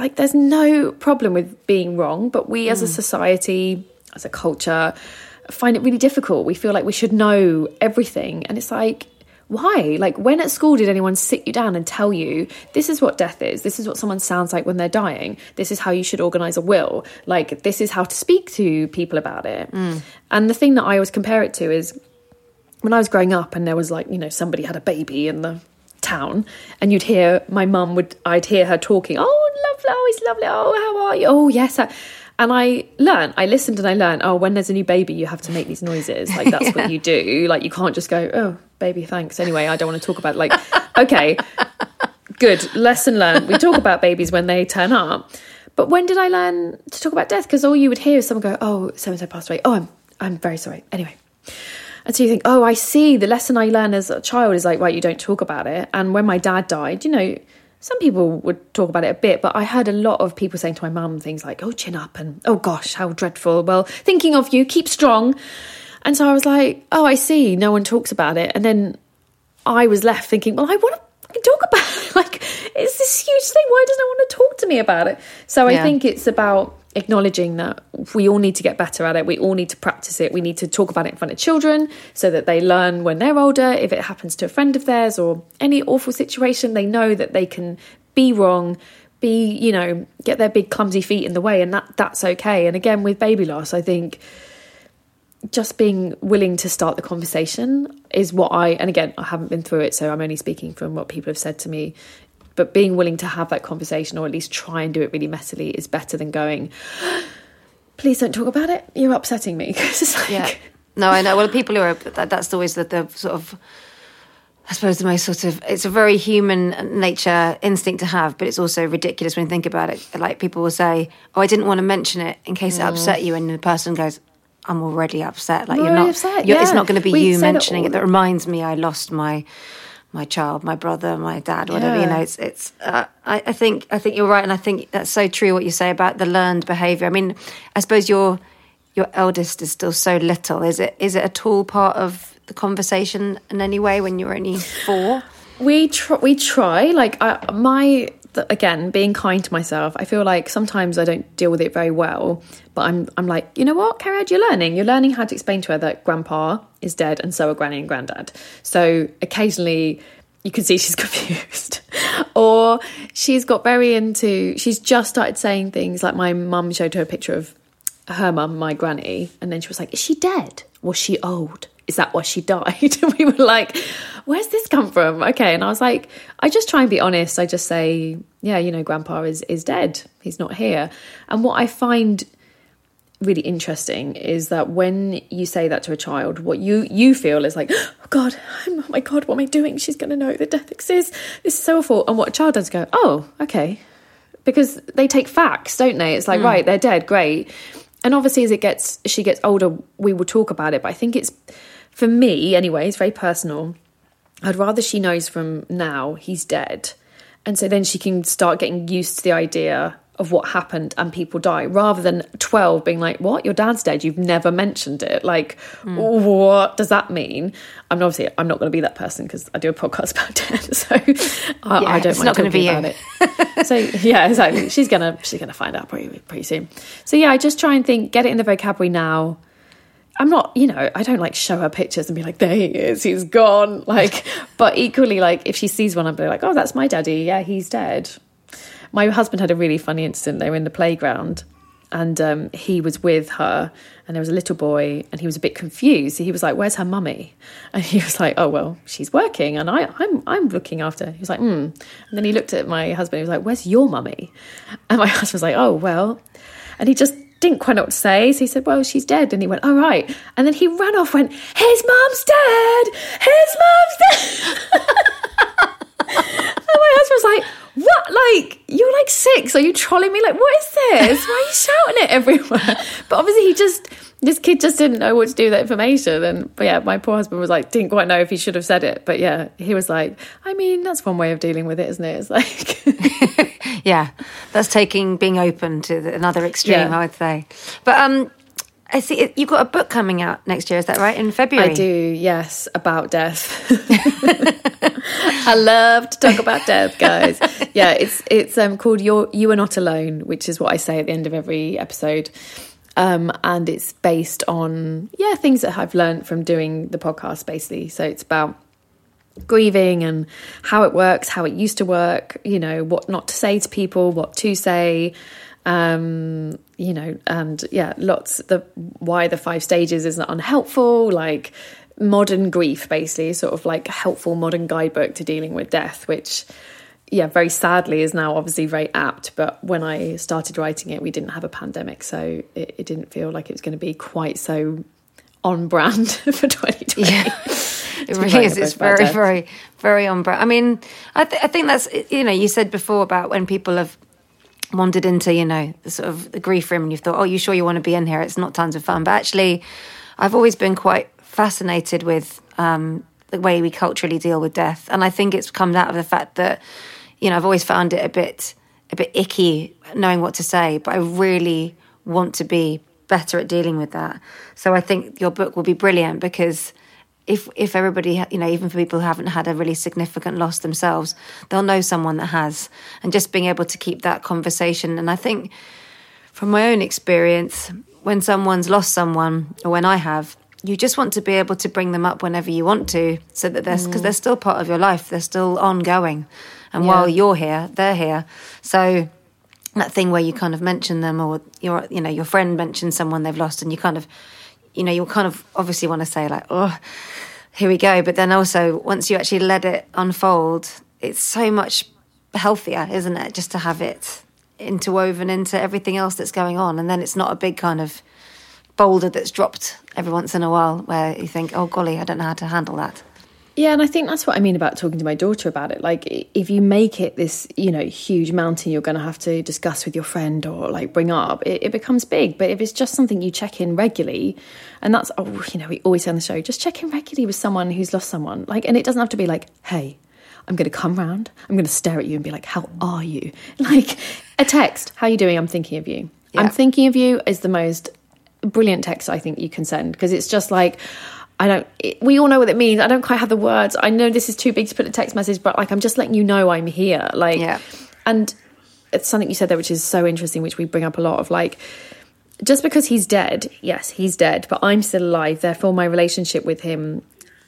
Like there's no problem with being wrong but we as a mm. society as a culture find it really difficult. We feel like we should know everything. And it's like why? Like when at school did anyone sit you down and tell you this is what death is. This is what someone sounds like when they're dying. This is how you should organize a will. Like this is how to speak to people about it. Mm. And the thing that i always compare it to is when I was growing up and there was like, you know, somebody had a baby and the town and you'd hear my mum would, I'd hear her talking, oh, lovely, oh, it's lovely, oh, how are you? Oh, yes. I- And I learned, I listened and I learned, oh, when there's a new baby, you have to make these noises. Like, that's what <laughs> you do. Like, you can't just go, oh, baby, thanks. Anyway, I don't want to talk about, like, okay, good, lesson learned. We talk about babies when they turn up. But when did I learn to talk about death? Because all you would hear is someone go, oh, so and so passed away. Oh, I'm, I'm very sorry. Anyway. And so you think, oh, I see. The lesson I learned as a child is like, right, you don't talk about it. And when my dad died, you know, some people would talk about it a bit, but I heard a lot of people saying to my mum things like, oh, chin up, and oh gosh, how dreadful. Well, thinking of you, keep strong. And so I was like, oh, I see. No one talks about it. And then I was left thinking, well, I want to talk <laughs> about it. Like, it's this huge thing. Why does no one want to talk to me about it? So I think it's about acknowledging that we all need to get better at it. We all need to practice it. We need to talk about it in front of children so that they learn when they're older. If it happens to a friend of theirs or any awful situation, they know that they can be wrong, be, you know, get their big clumsy feet in the way and that that's okay. And again with baby loss, I think just being willing to start the conversation is what I and again I haven't been through it so I'm only speaking from what people have said to me but being willing to have that conversation or at least try and do it really messily is better than going <gasps> please don't talk about it you're upsetting me <laughs> 'Cause it's like, Yeah. No, I know. Well, people who are that, that's always the, the sort of. I suppose the most sort of it's a very human nature instinct to have, but it's also ridiculous when you think about it. Like people will say, "Oh, I didn't want to mention it in case it mm. upset you," and the person goes, "I'm already upset. Like you're not. upset, you're, It's not going to be We you mentioning all- it. That reminds me, I lost my my child, my brother, my dad, whatever. You know, it's it's. Uh, I, I think I think you're right, and I think that's so true what you say about the learned behaviour. I mean, I suppose your your eldest is still so little. Is it is it at all part of the conversation in any way when you're only four? we try we try like I, my again being kind to myself i feel like sometimes i don't deal with it very well but i'm i'm like you know what carrie you're learning you're learning how to explain to her that grandpa is dead and so are granny and granddad so occasionally you can see she's <laughs> confused or she's got very into she's just started saying things like my mum showed her a picture of her mum, my granny, and then she was like, Is she dead? Was she old? Is that why she <laughs> died? And we were like, Where's this come from? Okay. And I was like, I just try and be honest. I just say, Yeah, you know, grandpa is is dead. He's not here. And what I find really interesting is that when you say that to a child, what you you feel is like, oh God, I'm, oh my God, what am I doing? She's going to know that death exists. This is so awful. And what a child does go, oh, okay, because they take facts, don't they? It's like, hmm. right, they're dead, great. And obviously, as it gets, she gets older, we will talk about it. But I think it's for me anyway. It's very personal. I'd rather she knows from now he's dead. And so then she can start getting used to the idea of what happened and people die rather than 12 being like, What? Your dad's dead? You've never mentioned it. Like, hmm. what does that mean? I'm obviously, I'm not going to be that person because I do a podcast <laughs> about death. So I, Yeah, I don't it's mind not gonna talking be you. about it. <laughs> so yeah, exactly. She's going to, she's going to find out pretty, pretty soon. So yeah, I just try and think, get it in the vocabulary now. I'm not, you know, I don't like show her pictures and be like, there he is, he's gone. <laughs> Like, but equally, like, if she sees one, I'll be like, oh, that's my daddy. Yeah, he's dead. My husband had a really funny incident. They were in the playground and um, he was with her and there was a little boy and he was a bit confused. He was like, where's her mummy? <laughs> And he was like, oh, well, she's working and I, I'm, I'm looking after. He was like, hmm. And then he looked at my husband. He was like, where's your mummy? And my <laughs> husband was like, oh, well. And he just didn't quite know what to say. So he said, Well, she's dead. And he went, All right. And then he ran off, went, His mum's dead. His mum's dead. <laughs> and my husband was like, What? Like, you're like six. Are you trolling me? Like, what is this? Why are you shouting it everywhere? <laughs> But obviously, he just, this kid just didn't know what to do with that information. And, but yeah, my poor husband was like, didn't quite know if he should have said it. But yeah, he was like, I mean, that's one way of dealing with it, isn't it? It's like, <laughs> yeah, that's taking being open to the, another extreme, Yeah. I would say. But um, I see you've got a book coming out next year. Is that right? In February. I do, yes, about death. <laughs> I love to talk about death, guys. Yeah, it's it's um called "You're You Are Not Alone," which is what I say at the end of every episode. Um, and it's based on yeah things that I've learned from doing the podcast, basically. So it's about grieving and how it works, how it used to work, you know, what not to say to people, what to say, um, you know, and yeah, lots the why the five stages isn't unhelpful, like modern grief, basically, sort of like a helpful modern guidebook to dealing with death, which yeah, very sadly is now obviously very apt. But when I started writing it, we didn't have a pandemic, so it, it didn't feel like it was going to be quite so on brand <laughs> for 2020. Yeah. <laughs> It really is. It's very, very, very on brand. I mean, I, th- I think that's you know you said before about when people have wandered into you know the sort of the grief room and you've thought, oh, you sure you want to be in here? It's not tons of fun, but actually, I've always been quite fascinated with um, the way we culturally deal with death, and I think it's come out of the fact that you know I've always found it a bit a bit icky knowing what to say, but I really want to be better at dealing with that. So I think your book will be brilliant because if if everybody you know even for people who haven't had a really significant loss themselves they'll know someone that has. And just being able to keep that conversation. And i think from my own experience when someone's lost someone or when i have you just want to be able to bring them up whenever you want to so that they're because mm. they're still part of your life. They're still ongoing. And while you're here they're here. So that thing where you kind of mention them or your you know your friend mentions someone they've lost and you kind of you know, you'll kind of obviously want to say like, oh, here we go. But then also, once you actually let it unfold, it's so much healthier, isn't it? Just to have it interwoven into everything else that's going on, and then it's not a big kind of boulder that's dropped every once in a while where you think, oh golly, I don't know how to handle that. Yeah, and I think that's what I mean about talking to my daughter about it. Like, if you make it this, you know, huge mountain you're going to have to discuss with your friend or like bring up, it, it becomes big. But if it's just something you check in regularly, and that's, oh, you know, we always say on the show, just check in regularly with someone who's lost someone. Like, and it doesn't have to be like, hey, I'm going to come round, I'm going to stare at you and be like, how are you? <laughs> Like, a text, how are you doing? I'm thinking of you. Yeah. I'm thinking of you is the most brilliant text I think you can send because it's just like I don't it, we all know what it means. I don't quite have the words. I know this is too big to put a text message but like I'm just letting you know I'm here like Yeah. and it's something you said there which is so interesting which we bring up a lot of like just because he's dead yes he's dead but I'm still alive therefore my relationship with him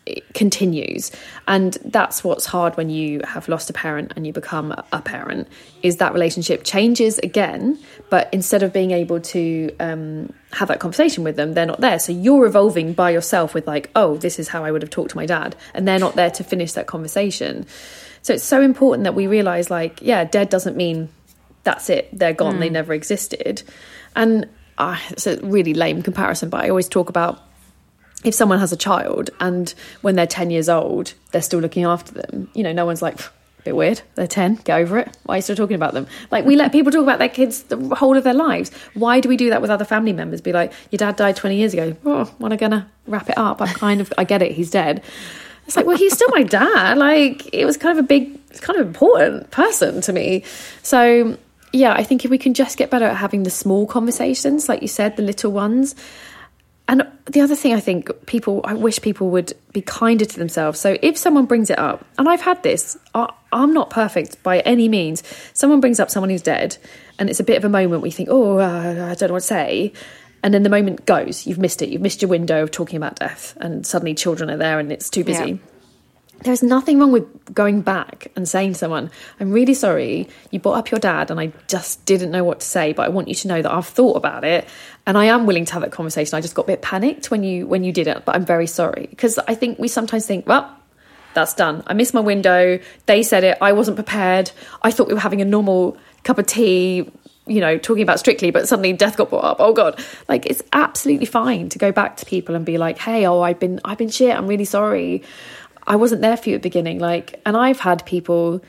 eh, continues. And that's what's hard when you have lost a parent and you become a parent is that relationship changes again but instead of being able to um, have that conversation with them they're not there. So you're evolving by yourself with like oh this is how i would have talked to my dad and they're not there to finish that conversation. So it's so important that we realize like yeah dead doesn't mean that's it they're gone they never existed. And uh, it's a really lame comparison but i always talk about if someone has a child and when they're 10 years old they're still looking after them. You know no one's like bit weird. They're 10 get over it. Why are you still talking about them? Like we let people talk about their kids the whole of their lives. Why do we do that with other family members? Be like your dad died 20 years ago. Oh when am i gonna wrap it up. I'm kind of i get it. He's dead. It's like well he's still my dad. Like it was kind of a big kind of important person to me. So yeah i think if we can just get better at having the small conversations like you said the little ones and the other thing I think people, I wish people would be kinder to themselves. So if someone brings it up, and I've had this, I, I'm not perfect by any means. Someone brings up someone who's dead, and it's a bit of a moment where you think, oh, uh, I don't know what to say. And then the moment goes, you've missed it. You've missed your window of talking about death, and suddenly children are there and it's too busy. Yeah. There's nothing wrong with going back and saying to someone, I'm really sorry, you brought up your dad and I just didn't know what to say, but I want you to know that I've thought about it and I am willing to have that conversation. I just got a bit panicked when you when you did it, but I'm very sorry. Because I think we sometimes think, well, that's done. I missed my window. They said it. I wasn't prepared. I thought we were having a normal cup of tea, you know, talking about strictly, but suddenly death got brought up. Oh god. Like it's absolutely fine to go back to people and be like, "Hey, oh, I've been I've been shit. I'm really sorry. I wasn't there for you at the beginning." Like, and I've had people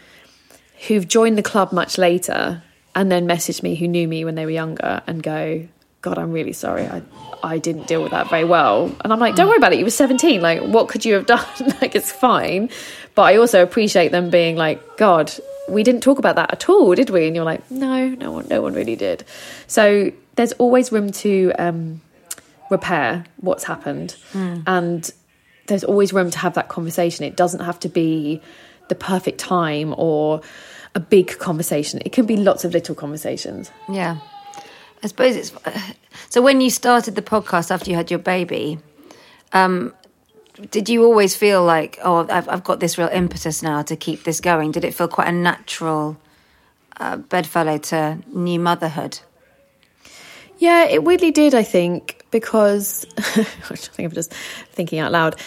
who've joined the club much later and then message me who knew me when they were younger and go, God, I'm really sorry. I, I didn't deal with that very well. And I'm like, don't worry about it. You were 17. Like, what could you have <laughs> done? like, it's fine. But I also appreciate them being like, God, we didn't talk about that at all, did we? And you're like, no, no one, no one really did. So there's always room to um, repair what's happened, and there's always room to have that conversation. It doesn't have to be the perfect time or a big conversation. It can be lots of little conversations. Yeah. I suppose it's. <sighs> So when you started the podcast after you had your baby, um, did you always feel like, oh, I've, I've got this real impetus now to keep this going? Did it feel quite a natural uh, bedfellow to new motherhood? Yeah, it weirdly did, I think, because <laughs> I think I'm just thinking out loud.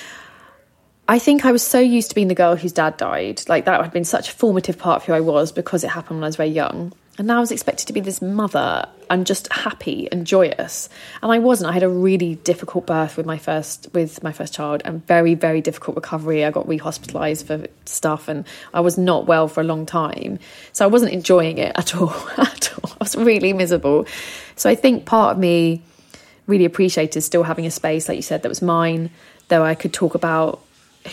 I think I was so used to being the girl whose dad died. Like that had been such a formative part of who I was because it happened when I was very young. And now I was expected to be this mother and just happy and joyous. And I wasn't. I had a really difficult birth with my first with my first child and very, very difficult recovery. I got re-hospitalized for stuff and I was not well for a long time. So I wasn't enjoying it at all. <laughs> At all. I was really miserable. So I think part of me really appreciated still having a space, like you said, that was mine, though I could talk about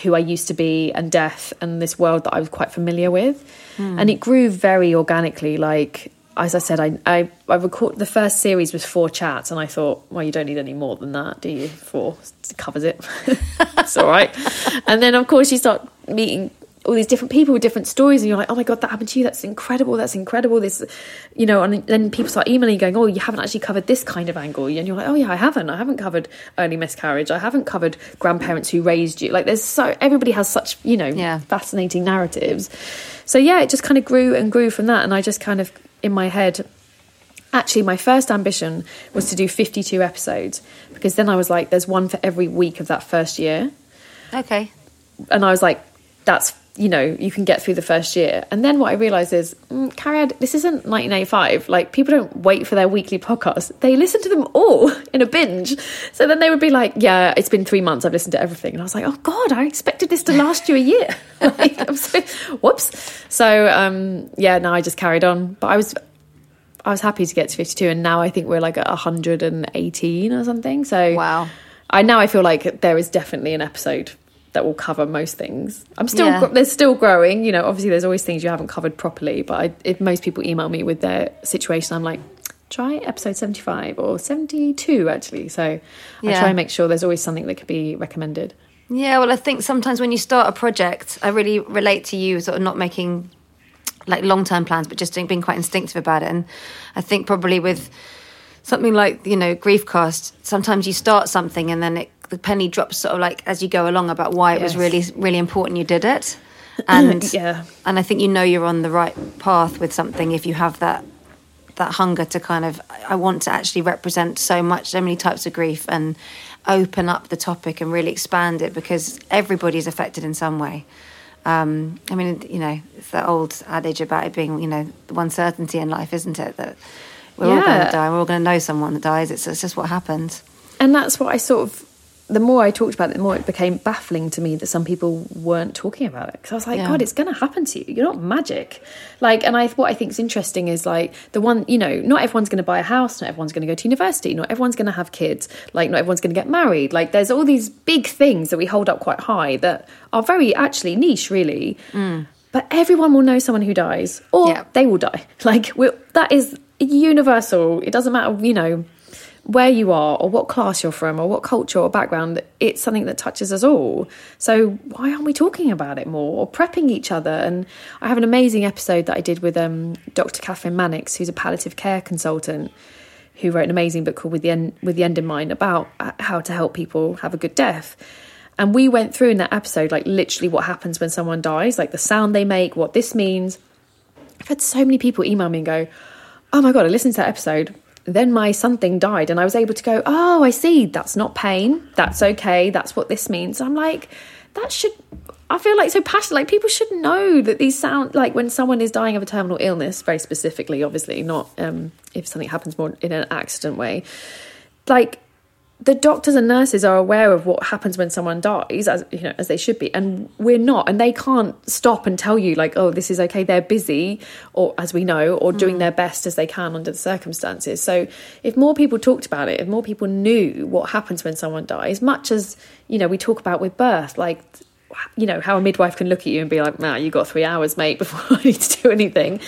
who I used to be and death and this world that I was quite familiar with. Hmm. And it grew very organically. Like, as I said, I, I, I record the first series was four chats, and I thought, well, you don't need any more than that, do you? Four covers it. <laughs> it's all right. And then, of course, you start meeting all these different people with different stories and you're like oh my god that happened to you. That's incredible. That's incredible. This you know and then people start emailing you going oh you haven't actually covered this kind of angle and you're like oh yeah i haven't. I haven't covered early miscarriage. I haven't covered grandparents who raised you. Like there's so everybody has such you know Yeah. fascinating narratives. So yeah it just kind of grew and grew from that. And i just kind of in my head actually my first ambition was to do 52 episodes because then i was like there's one for every week of that first year. Okay. and I was like, that's you know you can get through the first year. And then what i realized is mm, Cariad, this isn't 1985 like people don't wait for their weekly podcasts they listen to them all <laughs> in a binge. So then they would be like yeah it's been three months. I've listened to everything. And i was like oh god i expected this to last you a year. <laughs> Like, I'm so, whoops. So um yeah no i just carried on. But i was i was happy to get to 52 and now i think we're like at 118 or something. So Wow. I now I feel like there is definitely an episode that will cover most things. I'm still Yeah. there's still growing. You know, obviously there's always things you haven't covered properly. But I, if most people email me with their situation, I'm like, try episode 75 or 72 actually. So I try and make sure there's always something that could be recommended. Yeah, well, I think sometimes when you start a project, I really relate to you sort of not making like long term plans, but just doing, being quite instinctive about it. And I think probably with something like you know Griefcast, sometimes you start something and then it, the penny drops sort of like as you go along about why it was really really important you did it. And <clears throat> Yeah. and I think you know you're on the right path with something if you have that that hunger to kind of I want to actually represent so much, so many types of grief and open up the topic and really expand it because everybody's affected in some way. Um, I mean, you know, it's that old adage about it being, you know, the one certainty in life, isn't it? That we're all going to die. We're all going to know someone that dies. It's, it's just what happens. And that's what I sort of, the more I talked about it, the more it became baffling to me that some people weren't talking about it. Because I was like, Yeah. God, it's going to happen to you. You're not magic. Like, and I, what I think is interesting is like the one, you know, not everyone's going to buy a house, not everyone's going to go to university, not everyone's going to have kids, like, not everyone's going to get married. Like, there's all these big things that we hold up quite high that are very actually niche, really. Mm. But everyone will know someone who dies, or Yeah. they will die. <laughs> Like, we're, that is universal. It doesn't matter, you know where you are or what class you're from or what culture or background it's something that touches us all. So why aren't we talking about it more or prepping each other? And i have an amazing episode that i did with um, dr kathryn mannix who's a palliative care consultant who wrote an amazing book called with the end with the end in mind about uh, how to help people have a good death. And we went through in that episode like literally what happens when someone dies like the sound they make what this means. I've had so many people email me and go, Oh my God, I listened to that episode. Then my something died, and I was able to go, Oh, I see. That's not pain. That's okay. That's what this means. I'm like, That should. I feel like so passionate. Like people should know that these sound like when someone is dying of a terminal illness, very specifically, obviously, not um, if something happens more in an accident way. Like the doctors and nurses are aware of what happens when someone dies as you know as they should be and we're not and they can't stop and tell you like oh this is okay they're busy or as we know or doing hmm. their best as they can under the circumstances. So if more people talked about it if more people knew what happens when someone dies much as you know we talk about with birth like you know how a midwife can look at you and be like nah you got 3 hours mate <laughs> before I need to do anything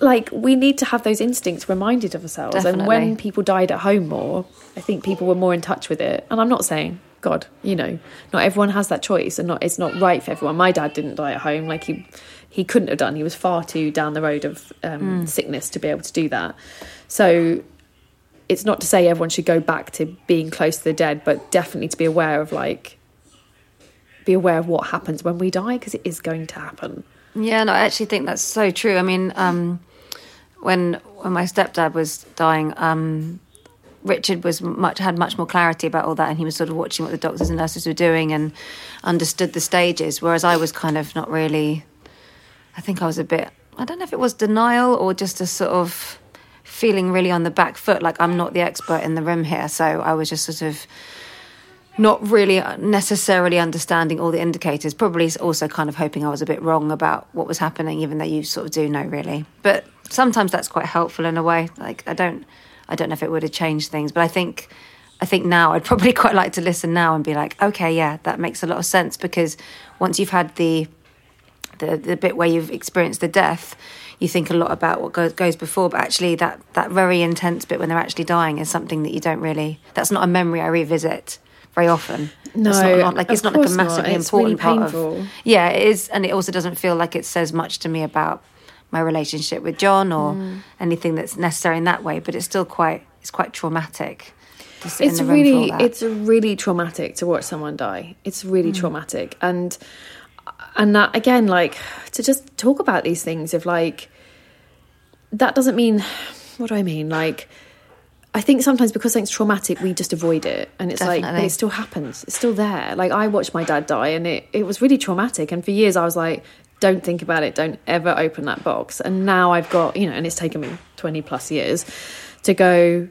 like we need to have those instincts reminded of ourselves. And when people died at home more i think people were more in touch with it. And i'm not saying god you know not everyone has that choice and not it's not right for everyone. My dad didn't die at home. Like he he couldn't have done. He was far too down the road of um, sickness to be able to do that. So it's not to say everyone should go back to being close to the dead but definitely to be aware of like be aware of what happens when we die because it is going to happen Yeah, no, I actually think that's so true. I mean, um, when when my stepdad was dying, um, Richard was much had much more clarity about all that, and he was sort of watching what the doctors and nurses were doing and understood the stages. Whereas I was kind of not really. I think I was a bit. I don't know if it was denial or just a sort of feeling really on the back foot, like I'm not the expert in the room here. So I was just sort of not really necessarily understanding all the indicators. Probably also kind of hoping I was a bit wrong about what was happening, even though you sort of do know really. But sometimes that's quite helpful in a way. Like I don't, I don't know if it would have changed things, but I think, I think now I'd <laughs> probably quite like to listen now and be like, okay, yeah, that makes a lot of sense because once you've had the, the the bit where you've experienced the death. You think a lot about what goes, goes before, but actually, that, that very intense bit when they're actually dying is something that you don't really. That's not a memory I revisit very often. No, it's not, not like it's not like a course not. massively really important part of. Yeah, it is, and it also doesn't feel like it says much to me about my relationship with John or Mm. anything that's necessary in that way. But it's still quite it's quite traumatic. It's in the room for all really it's really traumatic to watch someone die it's really Mm. traumatic and and that again like to just talk about these things of like that doesn't mean <sighs> what do i mean like I think sometimes because something's traumatic, we just avoid it, and it's like, but it still happens. It's still there. Like I watched my dad die, and it it was really traumatic. And for years, I was like, don't think about it. Don't ever open that box. And now I've got you know, and it's taken me twenty plus years to go.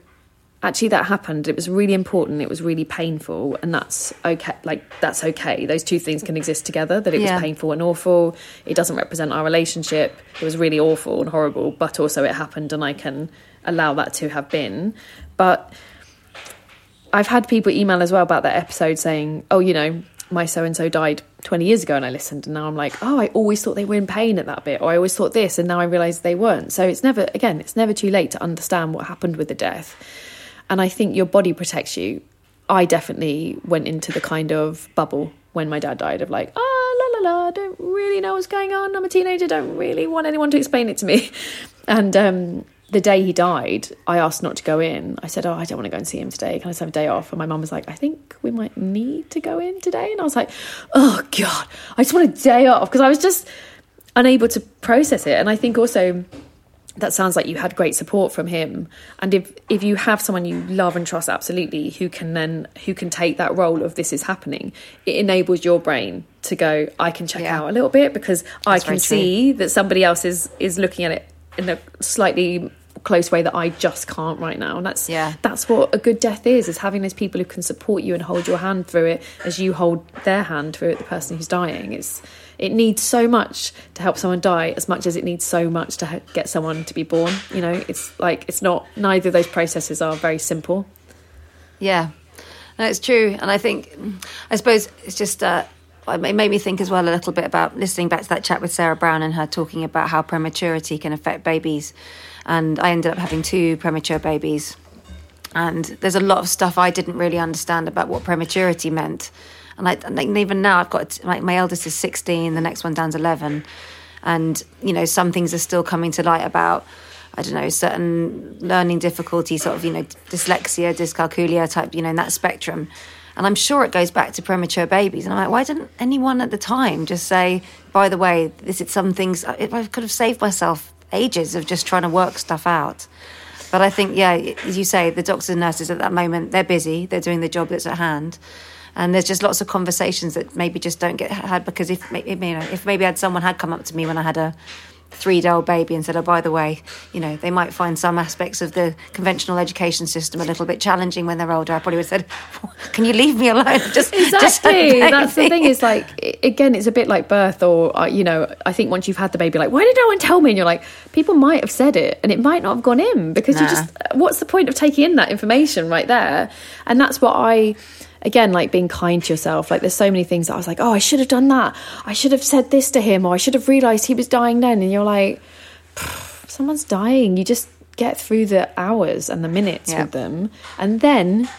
Actually, that happened. It was really important. It was really painful, and that's okay. Like that's okay. Those two things can exist together. That it Yeah. was painful and awful. It doesn't represent our relationship. It was really awful and horrible, but also it happened, and I can allow that to have been. But I've had people email as well about that episode saying, "Oh, you know, my so and so died 20 years ago," and I listened, and now I'm like, "Oh, I always thought they were in pain at that bit, or I always thought this, and now I realise they weren't." So it's never, again, it's never too late to understand what happened with the death, and I think your body protects you. I definitely went into the kind of bubble when my dad died of like, ah, la la la, I don't really know what's going on. I'm a teenager, don't really want anyone to explain it to me. <laughs> And um, the day he died, I asked not to go in. I said, oh, I don't want to go and see him today. Can I just have a day off? And my mum was like, I think we might need to go in today. And I was like, oh God, I just want a day off because I was just unable to process it. And I think also that sounds like you had great support from him and if if you have someone you love and trust absolutely who can then who can take that role of this is happening it enables your brain to go i can check Yeah. out a little bit because i can see that somebody else is is looking at it in a slightly close way that i just can't right now. And that's Yeah. that's what a good death is is having those people who can support you and hold your hand through it as you hold their hand through it the person who's dying. It's it needs so much to help someone die as much as it needs so much to ha- get someone to be born you know? It's like it's not neither of those processes are very simple. Yeah, no, it's true, and I think, I suppose it's just uh, it made me think as well a little bit about listening back to that chat with Sarah Brown and her talking about how prematurity can affect babies, and I ended up having two premature babies, and there's a lot of stuff I didn't really understand about what prematurity meant, and I and even now I've got my, my eldest is 16, the next one down's 11, and you know some things are still coming to light about. I don't know, certain learning difficulties, sort of, you know, dyslexia, dyscalculia type, you know, in that spectrum. And I'm sure it goes back to premature babies. And I'm like, why didn't anyone at the time just say, by the way, this is some things, I could have saved myself ages of just trying to work stuff out. But I think, yeah, as you say, the doctors and nurses at that moment, they're busy, they're doing the job that's at hand. And there's just lots of conversations that maybe just don't get had because if, you know, if maybe had someone had come up to me when I had a three day old baby and said, Oh, by the way, you know, they might find some aspects of the conventional education system a little bit challenging when they're older, I probably would have said, <laughs> Can you leave me alone? <laughs> Just, just Exactly. That's the thing is like, again, it's a bit like birth, or, uh, you know, I think once you've had the baby, like, why did no one tell me? And you're like, people might have said it and it might not have gone in because you just, what's the point of taking in that information right there? And that's what I, again, like being kind to yourself. Like, there's so many things that I was like, oh, I should have done that. I should have said this to him, or I should have realised he was dying then. And you're like, someone's dying. You just get through the hours and the minutes Yeah. with them. And then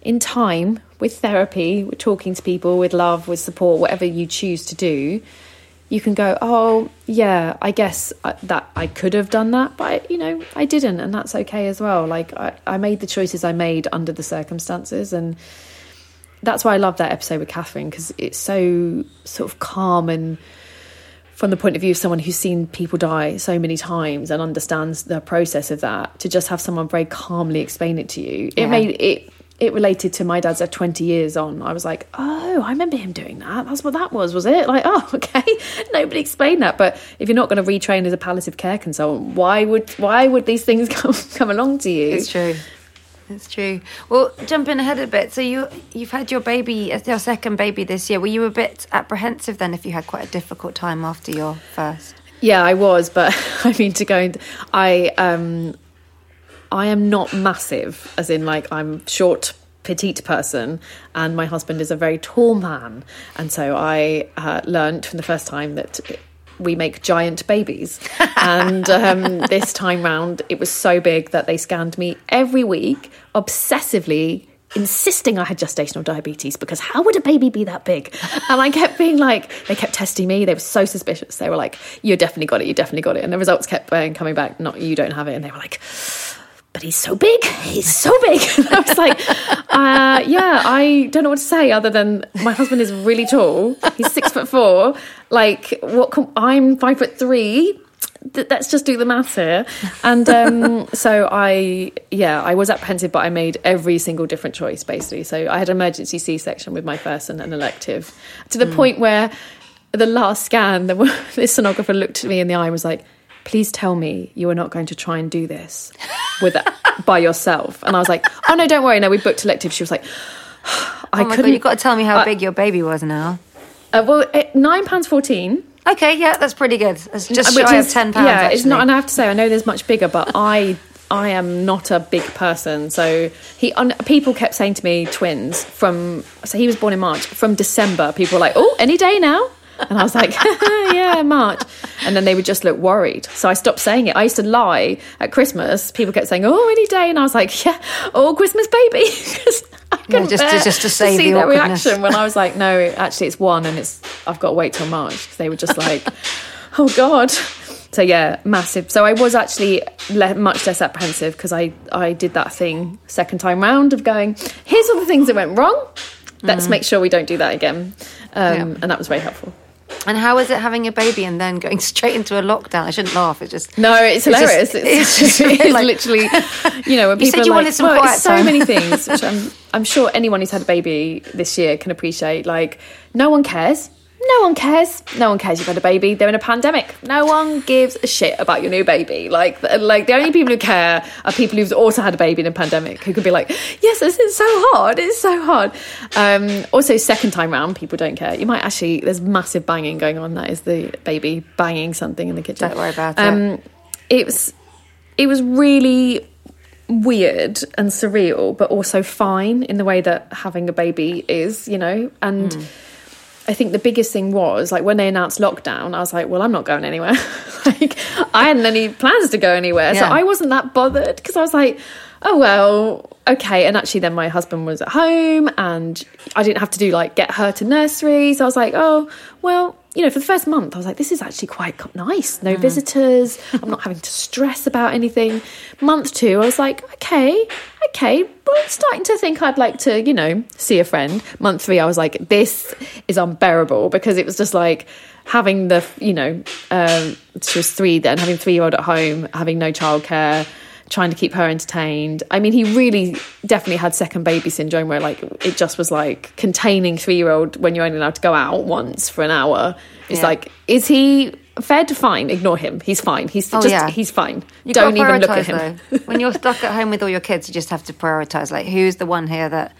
in time, with therapy, with talking to people, with love, with support, whatever you choose to do, you can go, oh, yeah, I guess I- that I could have done that, but, I, you know, I didn't. And that's okay as well. Like, I, I made the choices I made under the circumstances. And that's why I love that episode with Kathryn because it's so sort of calm and from the point of view of someone who's seen people die so many times and understands the process of that to just have someone very calmly explain it to you. It Yeah. made it it related to my dad's at 20 years on. I was like oh i remember him doing that. That's what that was was it? Like oh <laughs> okay. Nobody explained that. But if you're not going to retrain as a palliative care consultant why would why would these things <laughs> come come along to you? It's true. It's true. Well, jumping ahead a bit. So you you've had your baby, your second baby this year. Were you a bit apprehensive then if you had quite a difficult time after your first? Yeah, I was, but <laughs> I mean to go. I um, I am not massive, as in like I'm short, petite person, and my husband is a very tall man, and so I uh, learned from the first time that. We make giant babies, and um, <laughs> this time round, it was so big that they scanned me every week, obsessively insisting I had gestational diabetes because how would a baby be that big? And I kept being like, they kept testing me. They were so suspicious. They were like, you definitely got it. You definitely got it. And the results kept uh, coming back. Not you don't have it. And they were like, but he's so big. He's so big. <laughs> And I was like, uh, yeah, I don't know what to say other than my husband is really tall. He's six foot four. Like, what? I'm five foot three. Th- let's just do the maths here. And um, <laughs> so I, yeah, I was apprehensive, but I made every single different choice basically. So I had emergency C section with my first and an elective to the point where the last scan, the, <laughs> the sonographer looked at me in the eye and was like, please tell me you are not going to try and do this with <laughs> by yourself. And I was like, oh no, don't worry. No, we booked elective. She was like, I Oh couldn't. you've got to tell me how I- big your baby was now. uh, well, eh, nine pounds fourteen. Okay, yeah, that's pretty good. That's just which shy is of ten pounds. Yeah, it's not. And I have to say, I know there's much bigger, but I I am not a big person. So he un, people kept saying to me twins from. So he was born in March. From December, people were like, "Oh, any day now." And I was like, <laughs> yeah, March. And then they would just look worried. So I stopped saying it. I used to lie at Christmas. People kept saying, oh, any day. And I was like, yeah, oh, Christmas baby. <laughs> I couldn't just to- just to save see the their reaction when I was like, no, actually, it's one and it's I've got to wait till March. they were just like, <laughs> oh, God. So yeah, massive. So I was actually le- much less apprehensive because I, I did that thing second time round of going, here's all the things that went wrong. Let's make sure we don't do that again. Um, Yeah. And that was very helpful. And how is it having a baby and then going <laughs> straight into a lockdown? I shouldn't laugh. It's just No, it's It's just- hilarious. it's, <laughs> it's just it's like- literally, you know, when <laughs> You people said are you like, wanted some well, quiet it's so time." many things, which I'm, I'm sure anyone who's had a baby this year can appreciate. Like, no one cares. No one cares. No one cares you've had a baby. They're in a pandemic. No one gives a shit about your new baby. Like, like the only people who care are people who've also had a baby in a pandemic who could be like, yes, this is so hard. It's so hard. Um, also, second time round, people don't care. You might actually, there's massive banging going on. That is the baby banging something in the kitchen. Don't worry about it. um, it was it was really weird and surreal but also fine in the way that having a baby is you know and Hmm. I think the biggest thing was like when they announced lockdown, I was like, well, I'm not going anywhere. <laughs> like, I hadn't any plans to go anywhere. So I wasn't that bothered because I was like, oh, well, okay. And actually, then my husband was at home and I didn't have to do like get her to nursery. So I was like, oh, well, you know, for the first month, I was like, this is actually quite nice. No visitors. <laughs> I'm not having to stress about anything. Month two, I was like, okay, okay. But I'm starting to think I'd like to, you know, see a friend. Month three, I was like, this is unbearable because it was just like having the, you know, um, she was three then, having three year old at home, having no childcare trying to keep her entertained. I mean, he really definitely had second baby syndrome where like it just was like containing three year old when you're only allowed to go out once for an hour. It's Yeah. like, is he fed, fine. Ignore him. He's fine. He's Oh, just yeah. he's fine. You Don't even look at him. When you're stuck at home with all your kids, you just have to prioritize. Like, who's the one here that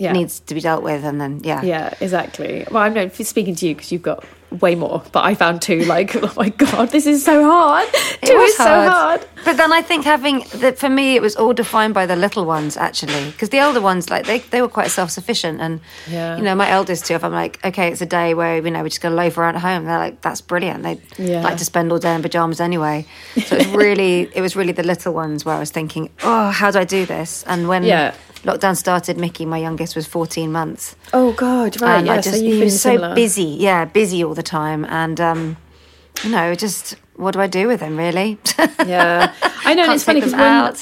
Yeah. needs to be dealt with, and then yeah, Yeah, exactly. Well, I'm not speaking to you because you've got way more, but I found two like, <laughs> oh my god, this is so hard. Two is so hard. But then I think having that for me, it was all defined by the little ones actually, because the elder ones like they they were quite self sufficient, and Yeah. you know my eldest two, if I'm like, okay, it's a day where you know we're just gonna loaf around at home, they're like, that's brilliant. They Yeah. like to spend all day in pajamas anyway. So it was <laughs> really it was really the little ones where I was thinking, oh, how do I do this? And when Yeah. Lockdown started, Mickey, my youngest, was 14 months. Oh god, right? and yeah, I just so you've he been was so similar. busy, yeah, busy all the time, and um, you know, just what do I do with him, really? <laughs> Yeah, I know. and it's funny because when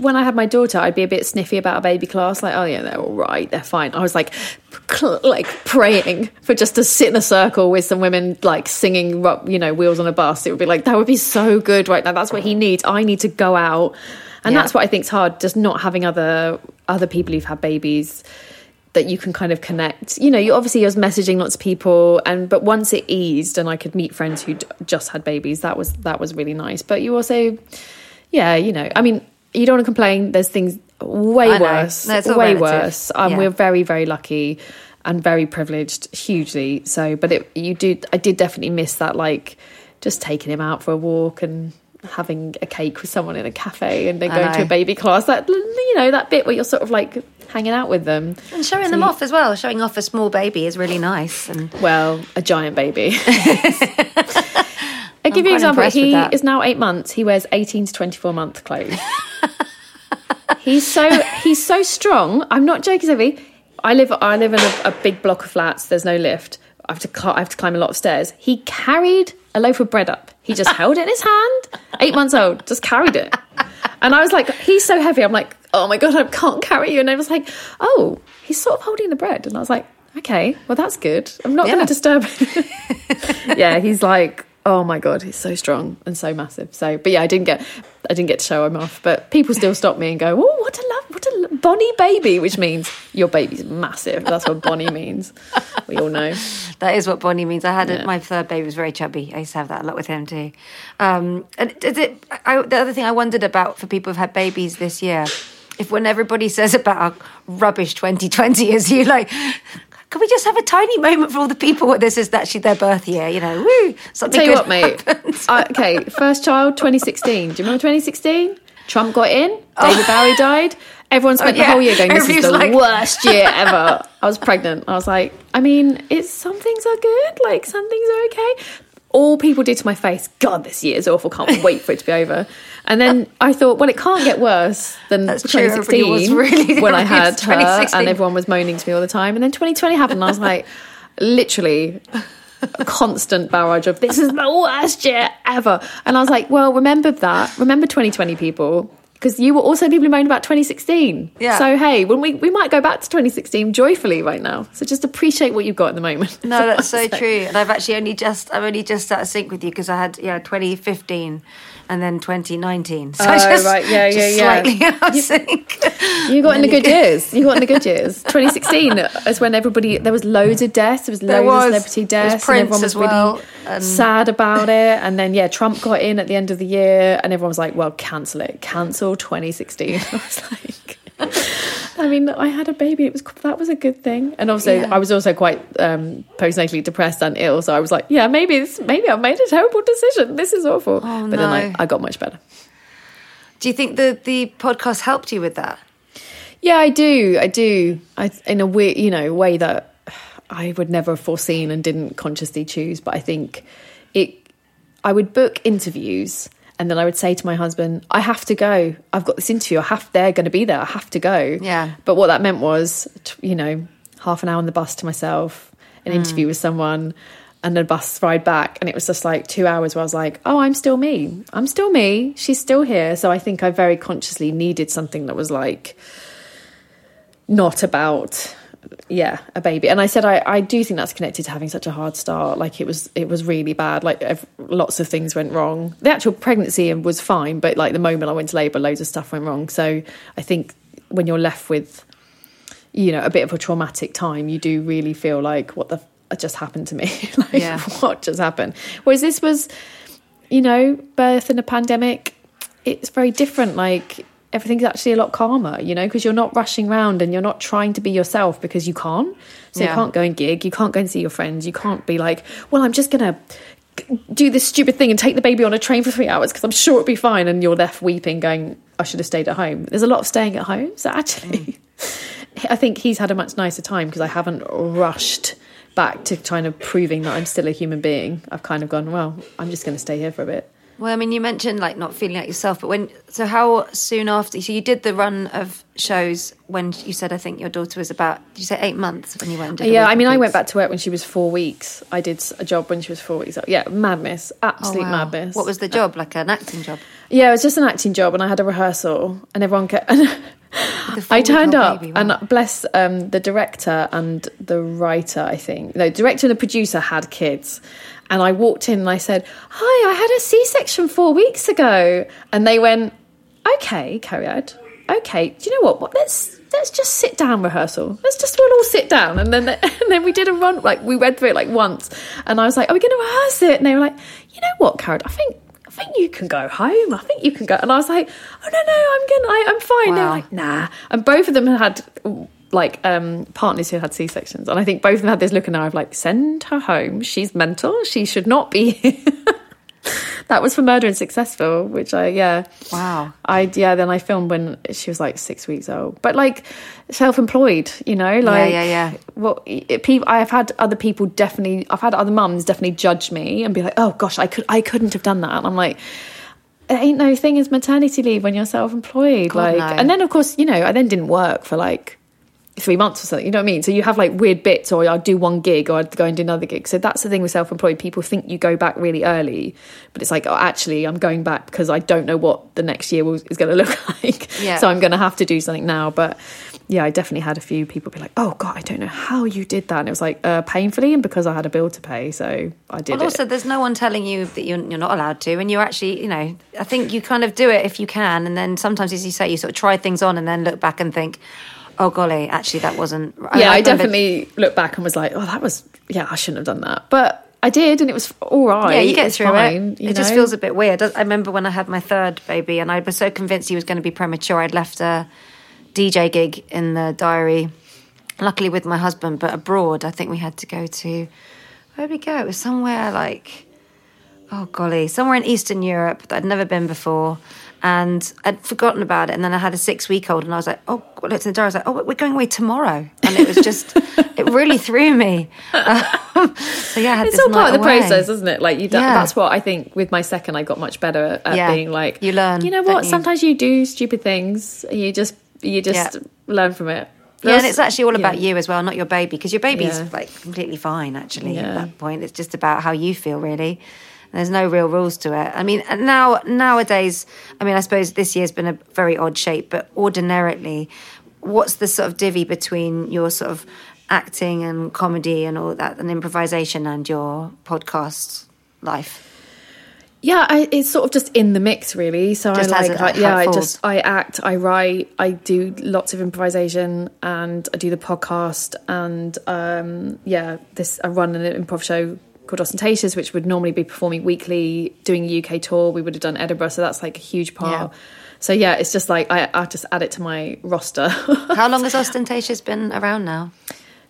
when I had my daughter, I'd be a bit sniffy about a baby class. Like, oh yeah, they're all right, they're fine. I was like, like praying for just to sit in a circle with some women like singing, you know, wheels on a bus. It would be like that would be so good right now. That's what he needs. I need to go out, and Yeah. that's what I think is hard. Just not having other other people who've had babies that you can kind of connect. You know, you obviously was messaging lots of people, and but once it eased and I could meet friends who just had babies, that was that was really nice. But you also, yeah, you know, I mean, you don't want to complain. There's things way worse, No, way relative. worse. Um, Yeah. We're very very lucky and very privileged, hugely so. But it, you do, I did definitely miss that, like just taking him out for a walk and having a cake with someone in a cafe and then going to a baby class that you know that bit where you're sort of like hanging out with them And showing So them you- off as well. Showing off a small baby is really nice. And Well, a giant baby. <laughs> I'll give you an example. He is now eight months. He wears 18 to 24 month clothes. <laughs> he's so he's so strong. I'm not joking, Sophie. I live I live in a, a big block of flats. There's no lift. I have to I have to climb a lot of stairs. He carried a loaf of bread up. He just held it in his hand. Eight months old, just carried it. And I was like, he's so heavy. I'm like, oh my god, I can't carry you. And I was like, oh, he's sort of holding the bread. And I was like, okay, well that's good. I'm not going to disturb him. <laughs> yeah, he's like, oh my god, he's so strong and so massive. So, but yeah, I didn't get, I didn't get to show him off. But people still stop me and go, oh, what a love, what a lo- Bonnie baby, which means your baby's massive. That's what Bonnie <laughs> means. We all know. that is what Bonnie means. I had Yeah. a, my third baby was very chubby. I used to have that a lot with him too. Um, and is it? I, the other thing I wondered about for people who've had babies this year, if when everybody says about how rubbish 2020 is, <laughs> you like. Can we just have a tiny moment for all the people where this is actually their birth year? You know, woo! Something Tell you what, mate. I, uh, okay, <laughs> first child, 2016. Do you remember 2016? Trump got in. Oh. David Bowie died. Everyone spent Oh, yeah. the whole year going, "This is the like- worst year <laughs> ever." I was pregnant. I was like, I mean, it's some things are good, like some things are okay. All people did to my face, God, this year is awful. Can't wait for it to be over. And then I thought, well, it can't get worse than That's true, 2016 was really- <laughs> when I had her, and everyone was moaning to me all the time. And then 2020 happened, and I was like, literally a constant barrage of this is the worst year ever. And I was like, well, remember that. Remember 2020 people. Because you were also people who moaned about 2016. Yeah. So hey, when we we might go back to 2016 joyfully right now. So just appreciate what you've got at the moment. No, <laughs> that's so true. And I've actually only just I'm only just out of sync with you because I had yeah 2015 and then 2019. So Oh, just, right. Yeah, just yeah, yeah. Slightly out of sync. You got in the good <laughs> years. You got in the good years. 2016 is when everybody there was loads of deaths. There was loads There was. of celebrity deaths, and everyone was as well, really and- sad about it. And then yeah, Trump got in at the end of the year, and everyone was like, "Well, cancel it, cancel 2016." <laughs> I was like. I mean, I had a baby. It was that was a good thing, and also Yeah. I was also quite um, postnatally depressed and ill. So I was like, yeah, maybe this, maybe I've made a terrible decision. This is awful. Oh, but then I. I got much better. Do you think the the podcast helped you with that? Yeah, I do. I do. I in a way, you know, way that I would never have foreseen and didn't consciously choose. But I think it. I would book interviews, and then I would say to my husband, "I have to go. I've got this interview. I have. They're going to be there. I have to go." Yeah. But what that meant was, you know, half an hour on the bus to myself, an mm. interview with someone. And then a bus ride back, and it was just like two hours where I was like, "Oh, I'm still me. I'm still me. She's still here." So I think I very consciously needed something that was like, not about yeah a baby and i said I, I do think that's connected to having such a hard start like it was it was really bad like ev- lots of things went wrong the actual pregnancy was fine but like the moment i went to labor loads of stuff went wrong so i think when you're left with you know a bit of a traumatic time you do really feel like what the just happened to me. <laughs> like, Yeah. what just happened? Whereas this was, you know, birth in a pandemic. It's very different. Like everything's actually a lot calmer, you know, because you're not rushing around and you're not trying to be yourself because you can't. So Yeah. you can't go and gig, you can't go and see your friends, you can't be like, well, I'm just gonna do this stupid thing and take the baby on a train for three hours because I'm sure it'll be fine. And you're left weeping, going, I should have stayed at home. There's a lot of staying at home. So actually, mm. <laughs> I think he's had a much nicer time because I haven't rushed back to kind of proving that I'm still a human being. I've kind of gone, well, I'm just going to stay here for a bit. Well, I mean, you mentioned like not feeling like yourself, but when so how soon after? So you did the run of shows when you said I think your daughter was about. Did you say eight months when you went? And did Yeah, I mean, I went back to work when she was four weeks. I did a job when she was four weeks. Yeah, madness, Oh, absolute wow. madness. What was the job? Like an acting job? Yeah, it was just an acting job, and I had a rehearsal, and everyone kept. <laughs> I turned up, baby, wow. and bless um, the director and the writer. I think no, director and the producer had kids, and I walked in and I said, "Hi, I had a C-section four weeks ago," and they went, "Okay, carry. Okay, do you know what? what let's." Let's just sit down rehearsal. Let's just we'll all sit down, and then <laughs> and then we did a run. Like we read through it like once, and I was like, "Are we going to rehearse it?" And they were like, "You know what, Karen? I think I think you can go home. I think you can go. And I was like, oh no, no, I'm gonna, I, I'm fine. They were Wow. like, nah. And both of them had like um, partners who had C sections, and I think both of them had this look in their eye of like, send her home. She's mental. She should not be. here." <laughs> that was for Murder in Successville, which I yeah. Wow. I yeah. Then I filmed when she was like six weeks old, but like self-employed, you know, like yeah, yeah. Well, it, people, I've had other people definitely. I've had other mums definitely judge me and be like, "Oh gosh, I could, I couldn't have done that." And I'm like, "It ain't no thing as maternity leave when you're self-employed." like, no. and then of course, you know, I then didn't work for like three months or something. You know what I mean? So you have like weird bits, or I'd do one gig, or I'd go and do another gig. So that's the thing with self-employed. People think you go back really early, but it's like, oh, actually, I'm going back because I don't know what the next year is going <laughs> to look like. Yeah. So I'm going to have to do something now. But yeah, I definitely had a few people be like, "Oh God, I don't know how you did that." And it was like uh, painfully, and because I had a bill to pay, so I did Well, it. also, there's no one telling you that you're, you're not allowed to, and you actually, you know, I think you kind of do it if you can, and then sometimes, as you say, you sort of try things on, and then look back and think, "Oh golly, actually, that wasn't." yeah, mean, I, definitely looked back and was like, "Oh, that was yeah, I shouldn't have done that," but I did, and it was all right. Yeah, you get It's through fine, it. It just feels a bit weird. I remember when I had my third baby, and I was so convinced he was going to be premature. I'd left a DJ gig in the diary, luckily with my husband, but abroad. I think we had to go to where did we go? It was somewhere like oh golly, somewhere in Eastern Europe that I'd never been before. And I'd forgotten about it. And then I had a six week old, and I was like, oh, I looked in the door. I was like, oh, we're going away tomorrow. And it was just, <laughs> it really threw me. Um, so yeah, I had it's all part of the away. process, isn't it? Like you, Yeah. that's what I think. With my second, I got much better at Yeah. being like You learn, You know what? you? Sometimes you do stupid things. You just you just Yeah. learn from it. Yeah, and it's actually all about you as well, not your baby, because your baby's like completely fine actually at that point. It's just about how you feel, really. There's no real rules to it. I mean, now nowadays, I mean, I suppose this year's been a very odd shape, but ordinarily, what's the sort of divvy between your sort of acting and comedy and all that, and improvisation, and your podcast life? Yeah, I, it's sort of just in the mix, really. So Just I like, I, yeah, I just I act, I write, I do lots of improvisation, and I do the podcast, and um, yeah, this I run an improv show called Austentatious, which would normally be performing weekly, doing a UK tour. We would have done Edinburgh, so that's like a huge part. Yeah. So yeah, it's just like I, I just add it to my roster. <laughs> How long has Austentatious been around now?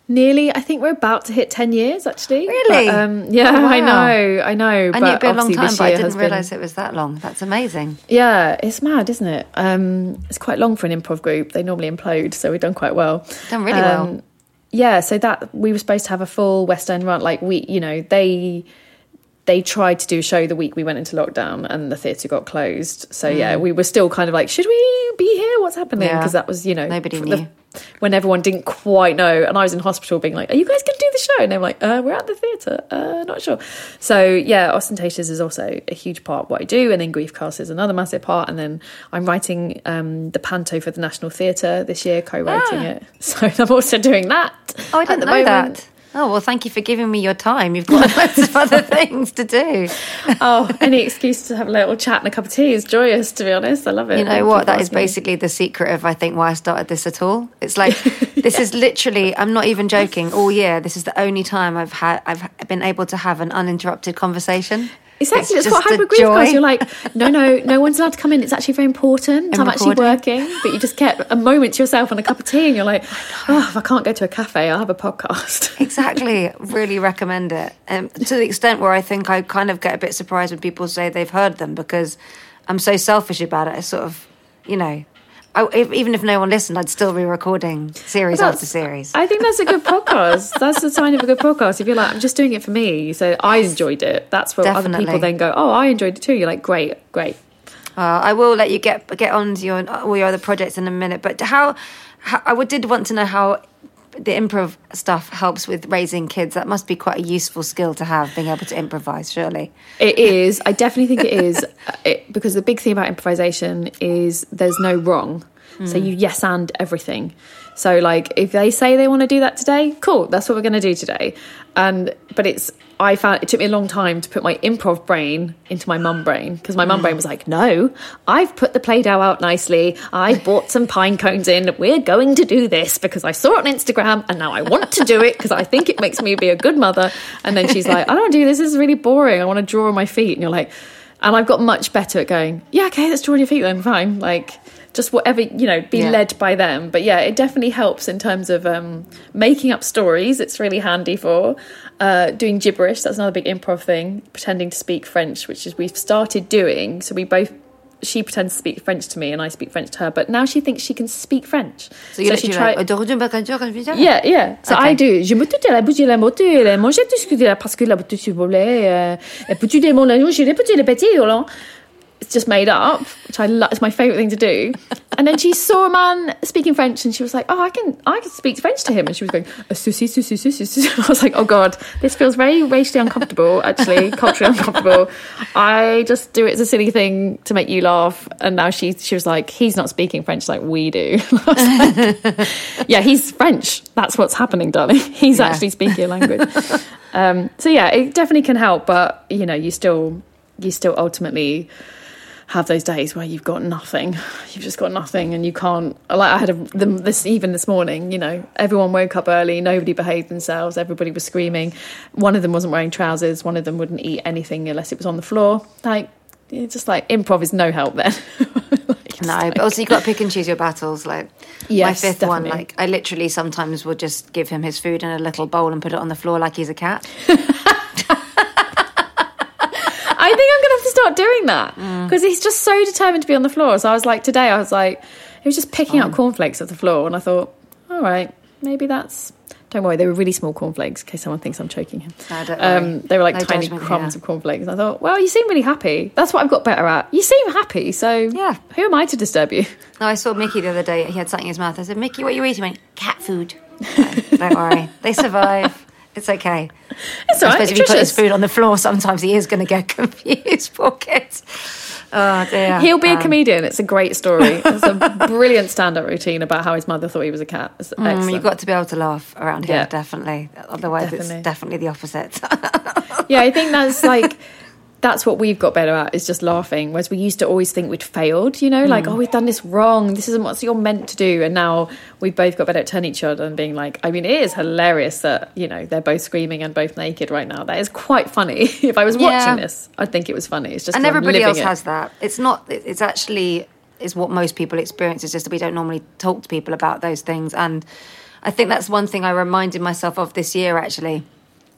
Nearly, I think we're about to hit ten years actually. Really? But, um, yeah, Oh, I know, I know. I but knew it'd been a long time, but I didn't has been- realise it was that long. That's amazing. Yeah, it's mad, isn't it? Um, it's quite long for an improv group. They normally implode, so we've done quite well. Done really well. Yeah, so that we were supposed to have a full West End run. Like we, you know, they they tried to do a show the week we went into lockdown, and the theatre got closed. So yeah, we were still kind of like, should we be here? What's happening? Mm. Yeah. Because that was, you know, Nobody the- when everyone didn't quite know, and I was in hospital being like, "Are you guys going to do the show?" And they were like, uh, "We're at the theatre, uh, not sure." So yeah, Austentatious is also a huge part of what I do, and then griefcast is another massive part. And then I'm writing um, the panto for the National Theatre this year, co-writing Ah. it. <laughs> So I'm also doing that. Oh, I didn't know moment. that. Oh, well, thank you for giving me your time. You've got <laughs> lots of other <laughs> things to do. oh, any excuse to have a little chat and a cup of tea is joyous, to be honest. I love it. You know Thank what? for That is me. basically the secret of, I think, why I started this at all. It's like, <laughs> this is literally, I'm not even joking, all year, this is the only time I've had, I've been able to have an uninterrupted conversation. It's actually it's, just what hybrid grief. You're like, no, no, no one's allowed to come in. It's actually very important. I'm I'm, actually working, but you just get a moment to yourself and a cup of tea, and you're like, oh, if I can't go to a cafe, I'll have a podcast. <laughs> Exactly. really recommend it. Um, to the extent where I think I kind of get a bit surprised when people say they've heard them because I'm so selfish about it. I sort of, you know, I, if, even if no one listened, I'd still be recording series Well, after series. I think that's a good podcast. <laughs> That's the sign of a good podcast. If you're like, I'm just doing it for me, you say, I enjoyed it. That's where other people then go, oh, I enjoyed it too. You're like, great, great. Uh, I will let you get get on to your all your other projects in a minute. But how, how I did want to know how the improv stuff helps with raising kids. That must be quite a useful skill to have, being able to improvise. Surely. It is. I definitely think it is <laughs> it, because the big thing about improvisation is there's no wrong. So mm. you yes and everything. So like if they say they want to do that today, cool, that's what we're going to do today. And but it's I found it took me a long time to put my improv brain into my mum brain because my mum brain was like, "No, I've put the play-doh out nicely. I bought some pine cones in. We're going to do this because I saw it on Instagram and now I want to do it because I think it makes me be a good mother." And then she's like, "I don't do this. This is really boring. I want to draw on my feet." And you're like, and I've got much better at going, "Yeah, okay, let's draw on your feet then. Fine." Like just whatever you know be Yeah. led by them but yeah it definitely helps in terms of um, making up stories it's really handy for uh, doing gibberish that's another big improv thing pretending to speak french which is we've started doing so we both she pretends to speak french to me and i speak french to her but now she thinks she can speak french So you she literally like, yeah, yeah. So Okay. I do. Je me la bouche la la manger tout ce que de la parce que la bouche s'il vous. Euh, et peux-tu demander la je les peux-tu les petits là? It's just made up, which I love. It's my favourite thing to do. And then she saw a man speaking French, and she was like, "Oh, I can, I can speak French to him." And she was going, souci, souci, souci." I was like, "Oh God, this feels very racially uncomfortable. Actually, <laughs> culturally uncomfortable. I just do it as a silly thing to make you laugh." And now she, she was like, "He's not speaking French like we do." <laughs> Like, yeah, he's French. That's what's happening, darling. <laughs> He's Yeah. actually speaking a language. um, so yeah, it definitely can help, but you know, you still, you still ultimately have those days where you've got nothing. <sighs> You've just got nothing, and you can't. Like I had a, them this even this morning. You know, everyone woke up early. Nobody behaved themselves. Everybody was screaming. One of them wasn't wearing trousers. One of them wouldn't eat anything unless it was on the floor. Like, it's just like improv is no help then. <laughs> Like, No, like- but also you've got to pick and choose your battles. Like my Yes, fifth one, like I literally sometimes will just give him his food in a little bowl and put it on the floor like he's a cat. <laughs> I think I'm going to have to start doing that Mm. because he's just so determined to be on the floor. So I was like, today, I was like, he was just picking Oh. up cornflakes off the floor. And I thought, all right, maybe that's. Don't worry, they were really small cornflakes in case someone thinks I'm choking him. No. Um, they were like No tiny judgment crumbs here. of cornflakes. And I thought, well, you seem really happy. That's what I've got better at. You seem happy. So Yeah. who am I to disturb you? No, I saw Mickey the other day. He had something in his mouth. I said, "Mickey, what are you eating?" He went, "Cat food." No, <laughs> don't worry, they survive. It's okay. It's all I right. suppose if you put his food on the floor, sometimes he is going to get <laughs> confused. Poor kid. Oh dear. He'll be a Um, comedian. It's a great story. It's a brilliant stand-up routine about how his mother thought he was a cat. Mm, you've got to be able to laugh around here, Yeah. definitely. Otherwise, Definitely. it's definitely the opposite. <laughs> yeah, I think that's like that's what we've got better at is just laughing. Whereas we used to always think we'd failed, you know, like mm. oh we've done this wrong. This isn't what you're meant to do. And now we've both got better at turning each other and being like, I mean, it is hilarious that you know they're both screaming and both naked right now. That is quite funny. <laughs> if I was Yeah. watching this, I'd think it was funny. It's just and everybody else it. has that. It's not. It's actually is what most people experience. It's just that we don't normally talk to people about those things. And I think that's one thing I reminded myself of this year actually.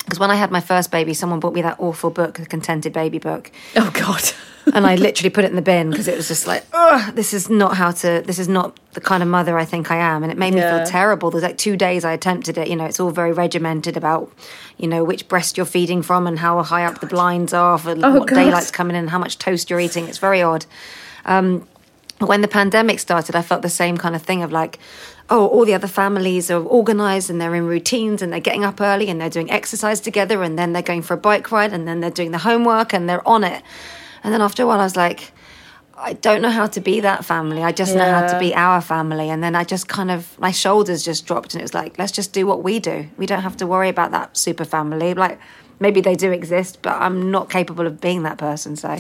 Because when I had my first baby, someone bought me that awful book, the Contented Baby book, Oh God. <laughs> and I literally put it in the bin because it was just like, Ugh, this is not how to. This is not the kind of mother I think I am, and it made me Yeah. feel terrible. There's like two days I attempted it. You know, it's all very regimented about, you know, which breast you're feeding from and how high up the blinds are for Oh, what God. daylight's coming in, and how much toast you're eating. It's very odd. Um, when the pandemic started, I felt the same kind of thing of like, oh, all the other families are organized and they're in routines and they're getting up early and they're doing exercise together and then they're going for a bike ride and then they're doing the homework and they're on it. And then after a while, I was like, I don't know how to be that family. I just know how to be our family. And then I just kind of, my shoulders just dropped and it was like, let's just do what we do. We don't have to worry about that super family. Like, maybe they do exist, but I'm not capable of being that person. So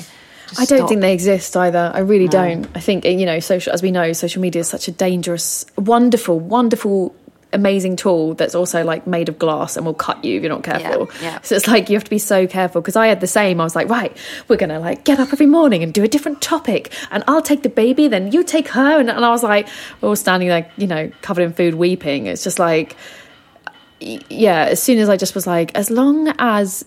I don't stop. think they exist either. I really don't. I think you know, social as we know, social media is such a dangerous, wonderful, wonderful, amazing tool that's also like made of glass and will cut you if you're not careful. yeah. So it's like you have to be so careful because I had the same. I was like, right, we're gonna like get up every morning and do a different topic, and I'll take the baby, then you take her, and, and I was like, we're all standing there, you know, covered in food, weeping. It's just like, yeah. As soon as I just was like, as long as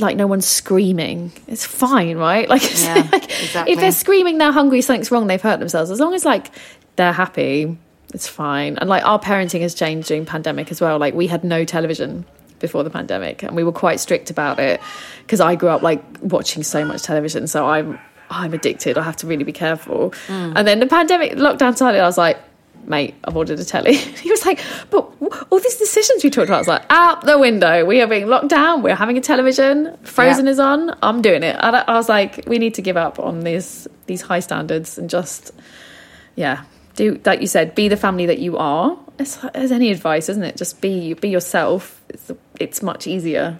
like no one's screaming. It's fine, right? <laughs> Like, Yeah, like, exactly. if they're screaming, they're hungry, something's wrong, they've hurt themselves. As long as like they're happy, it's fine. And like our parenting has changed during pandemic as well. Like we had no television before the pandemic, and we were quite strict about it because I grew up like watching so much television. So I'm I'm addicted. I have to really be careful. Mm. And then the pandemic lockdown started. I was like. Mate, I've ordered a telly. <laughs> he was like, "But all these decisions we talked about." I was like, "Out the window! We are being locked down. We're having a television. Frozen Yeah. is on. I'm doing it." I, I was like, "We need to give up on these these high standards and just, yeah, do like you said, be the family that you are." It's, as any advice, isn't it? Just be be yourself. It's it's much easier.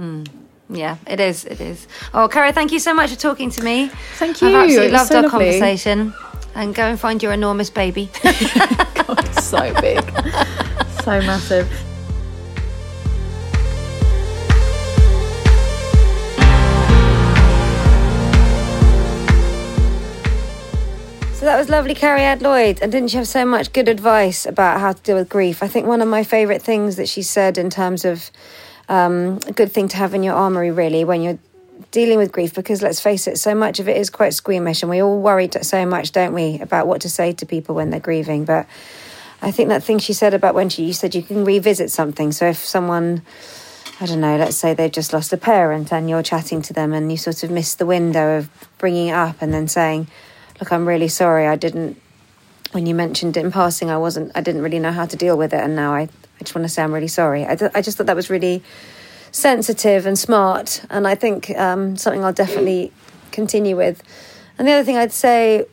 Mm. Yeah, it is. It is. Oh, Cara, thank you so much for talking to me. Thank you. I've absolutely loved so our lovely. conversation. And go and find your enormous baby. <laughs> God, so big, <laughs> so massive. So that was lovely, Cariad Lloyd. And didn't she have so much good advice about how to deal with grief? I think one of my favourite things that she said in terms of um, a good thing to have in your armoury, really, when you're dealing with grief, because let's face it, so much of it is quite squeamish, and we all worry so much, don't we, about what to say to people when they're grieving. But I think that thing she said about when she you said you can revisit something. So if someone I don't know, let's say they've just lost a parent and you're chatting to them and you sort of miss the window of bringing it up and then saying, Look, I'm really sorry. I didn't, when you mentioned it in passing, I wasn't, I didn't really know how to deal with it. And now I, I just want to say I'm really sorry. I, th- I just thought that was really sensitive and smart. And I think um, something I'll definitely continue with. And the other thing I'd say,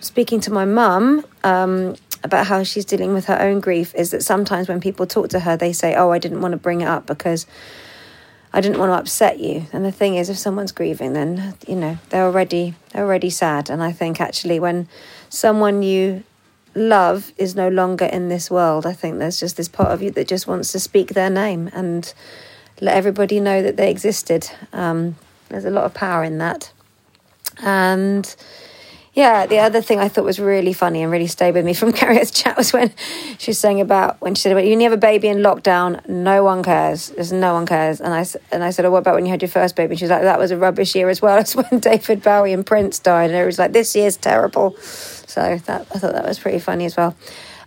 speaking to my mum um, about how she's dealing with her own grief, is that sometimes when people talk to her, they say, Oh, I didn't want to bring it up because I didn't want to upset you. And the thing is, if someone's grieving, then you know they're already they're already sad. And I think actually, when someone you love is no longer in this world, I think there's just this part of you that just wants to speak their name and let everybody know that they existed. Um, there's a lot of power in that. And yeah, the other thing I thought was really funny and really stayed with me from <laughs> Carrie's chat was when she was saying about when she said, "Well, you have a baby in lockdown, no one cares. There's no one cares." And I and I said, "Oh, what about when you had your first baby?" And she was like, "That was a rubbish year as well <laughs> as when David Bowie and Prince died." And it was like, "This year's terrible." So that I thought that was pretty funny as well.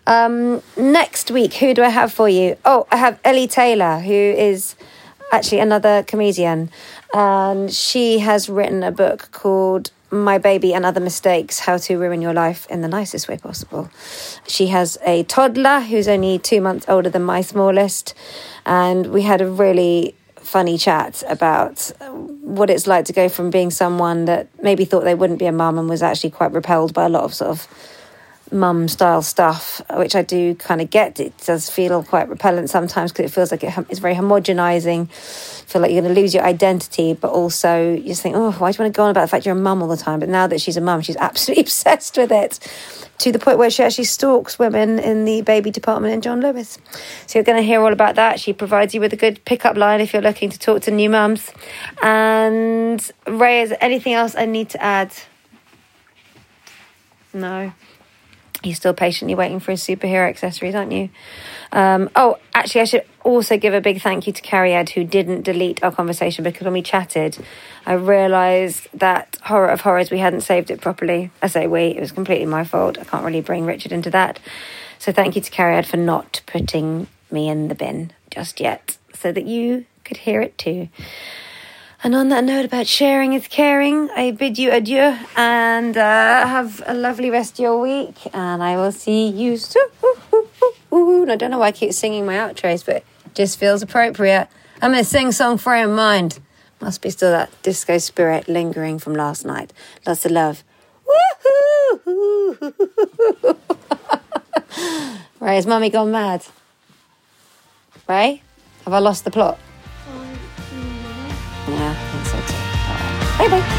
Um, next week, who do I have for you? Oh, I have Ellie Taylor, who is actually another comedian, and she has written a book called My Baby and Other Mistakes How to Ruin Your Life in the Nicest Way Possible. She has a toddler who's only two months older than my smallest, and we had a really funny chat about what it's like to go from being someone that maybe thought they wouldn't be a mum and was actually quite repelled by a lot of sort of mum style stuff, which I do kind of get. It does feel quite repellent sometimes because it feels like it, it's very homogenizing. Feel like you're going to lose your identity, but also you just think, oh, why do you want to go on about the fact you're a mum all the time? But now that she's a mum, she's absolutely <laughs> obsessed with it to the point where she actually stalks women in the baby department in John Lewis. So you're going to hear all about that. She provides you with a good pickup line if you're looking to talk to new mums. And Ray, is there anything else I need to add? No. You're still patiently waiting for his superhero accessories, aren't you? Um, oh, actually, I should also give a big thank you to Cariad, who didn't delete our conversation because when we chatted, I realised that horror of horrors, we hadn't saved it properly. I say we, it was completely my fault. I can't really bring Richard into that. So thank you to Cariad for not putting me in the bin just yet so that you could hear it too. And on that note about sharing is caring, I bid you adieu and uh, have a lovely rest of your week. And I will see you soon. I don't know why I keep singing my outros, but it just feels appropriate. I'm going to sing song for your mind. Must be still that disco spirit lingering from last night. Lots of love. <laughs> Ray, has mummy gone mad? Ray, have I lost the plot? All right.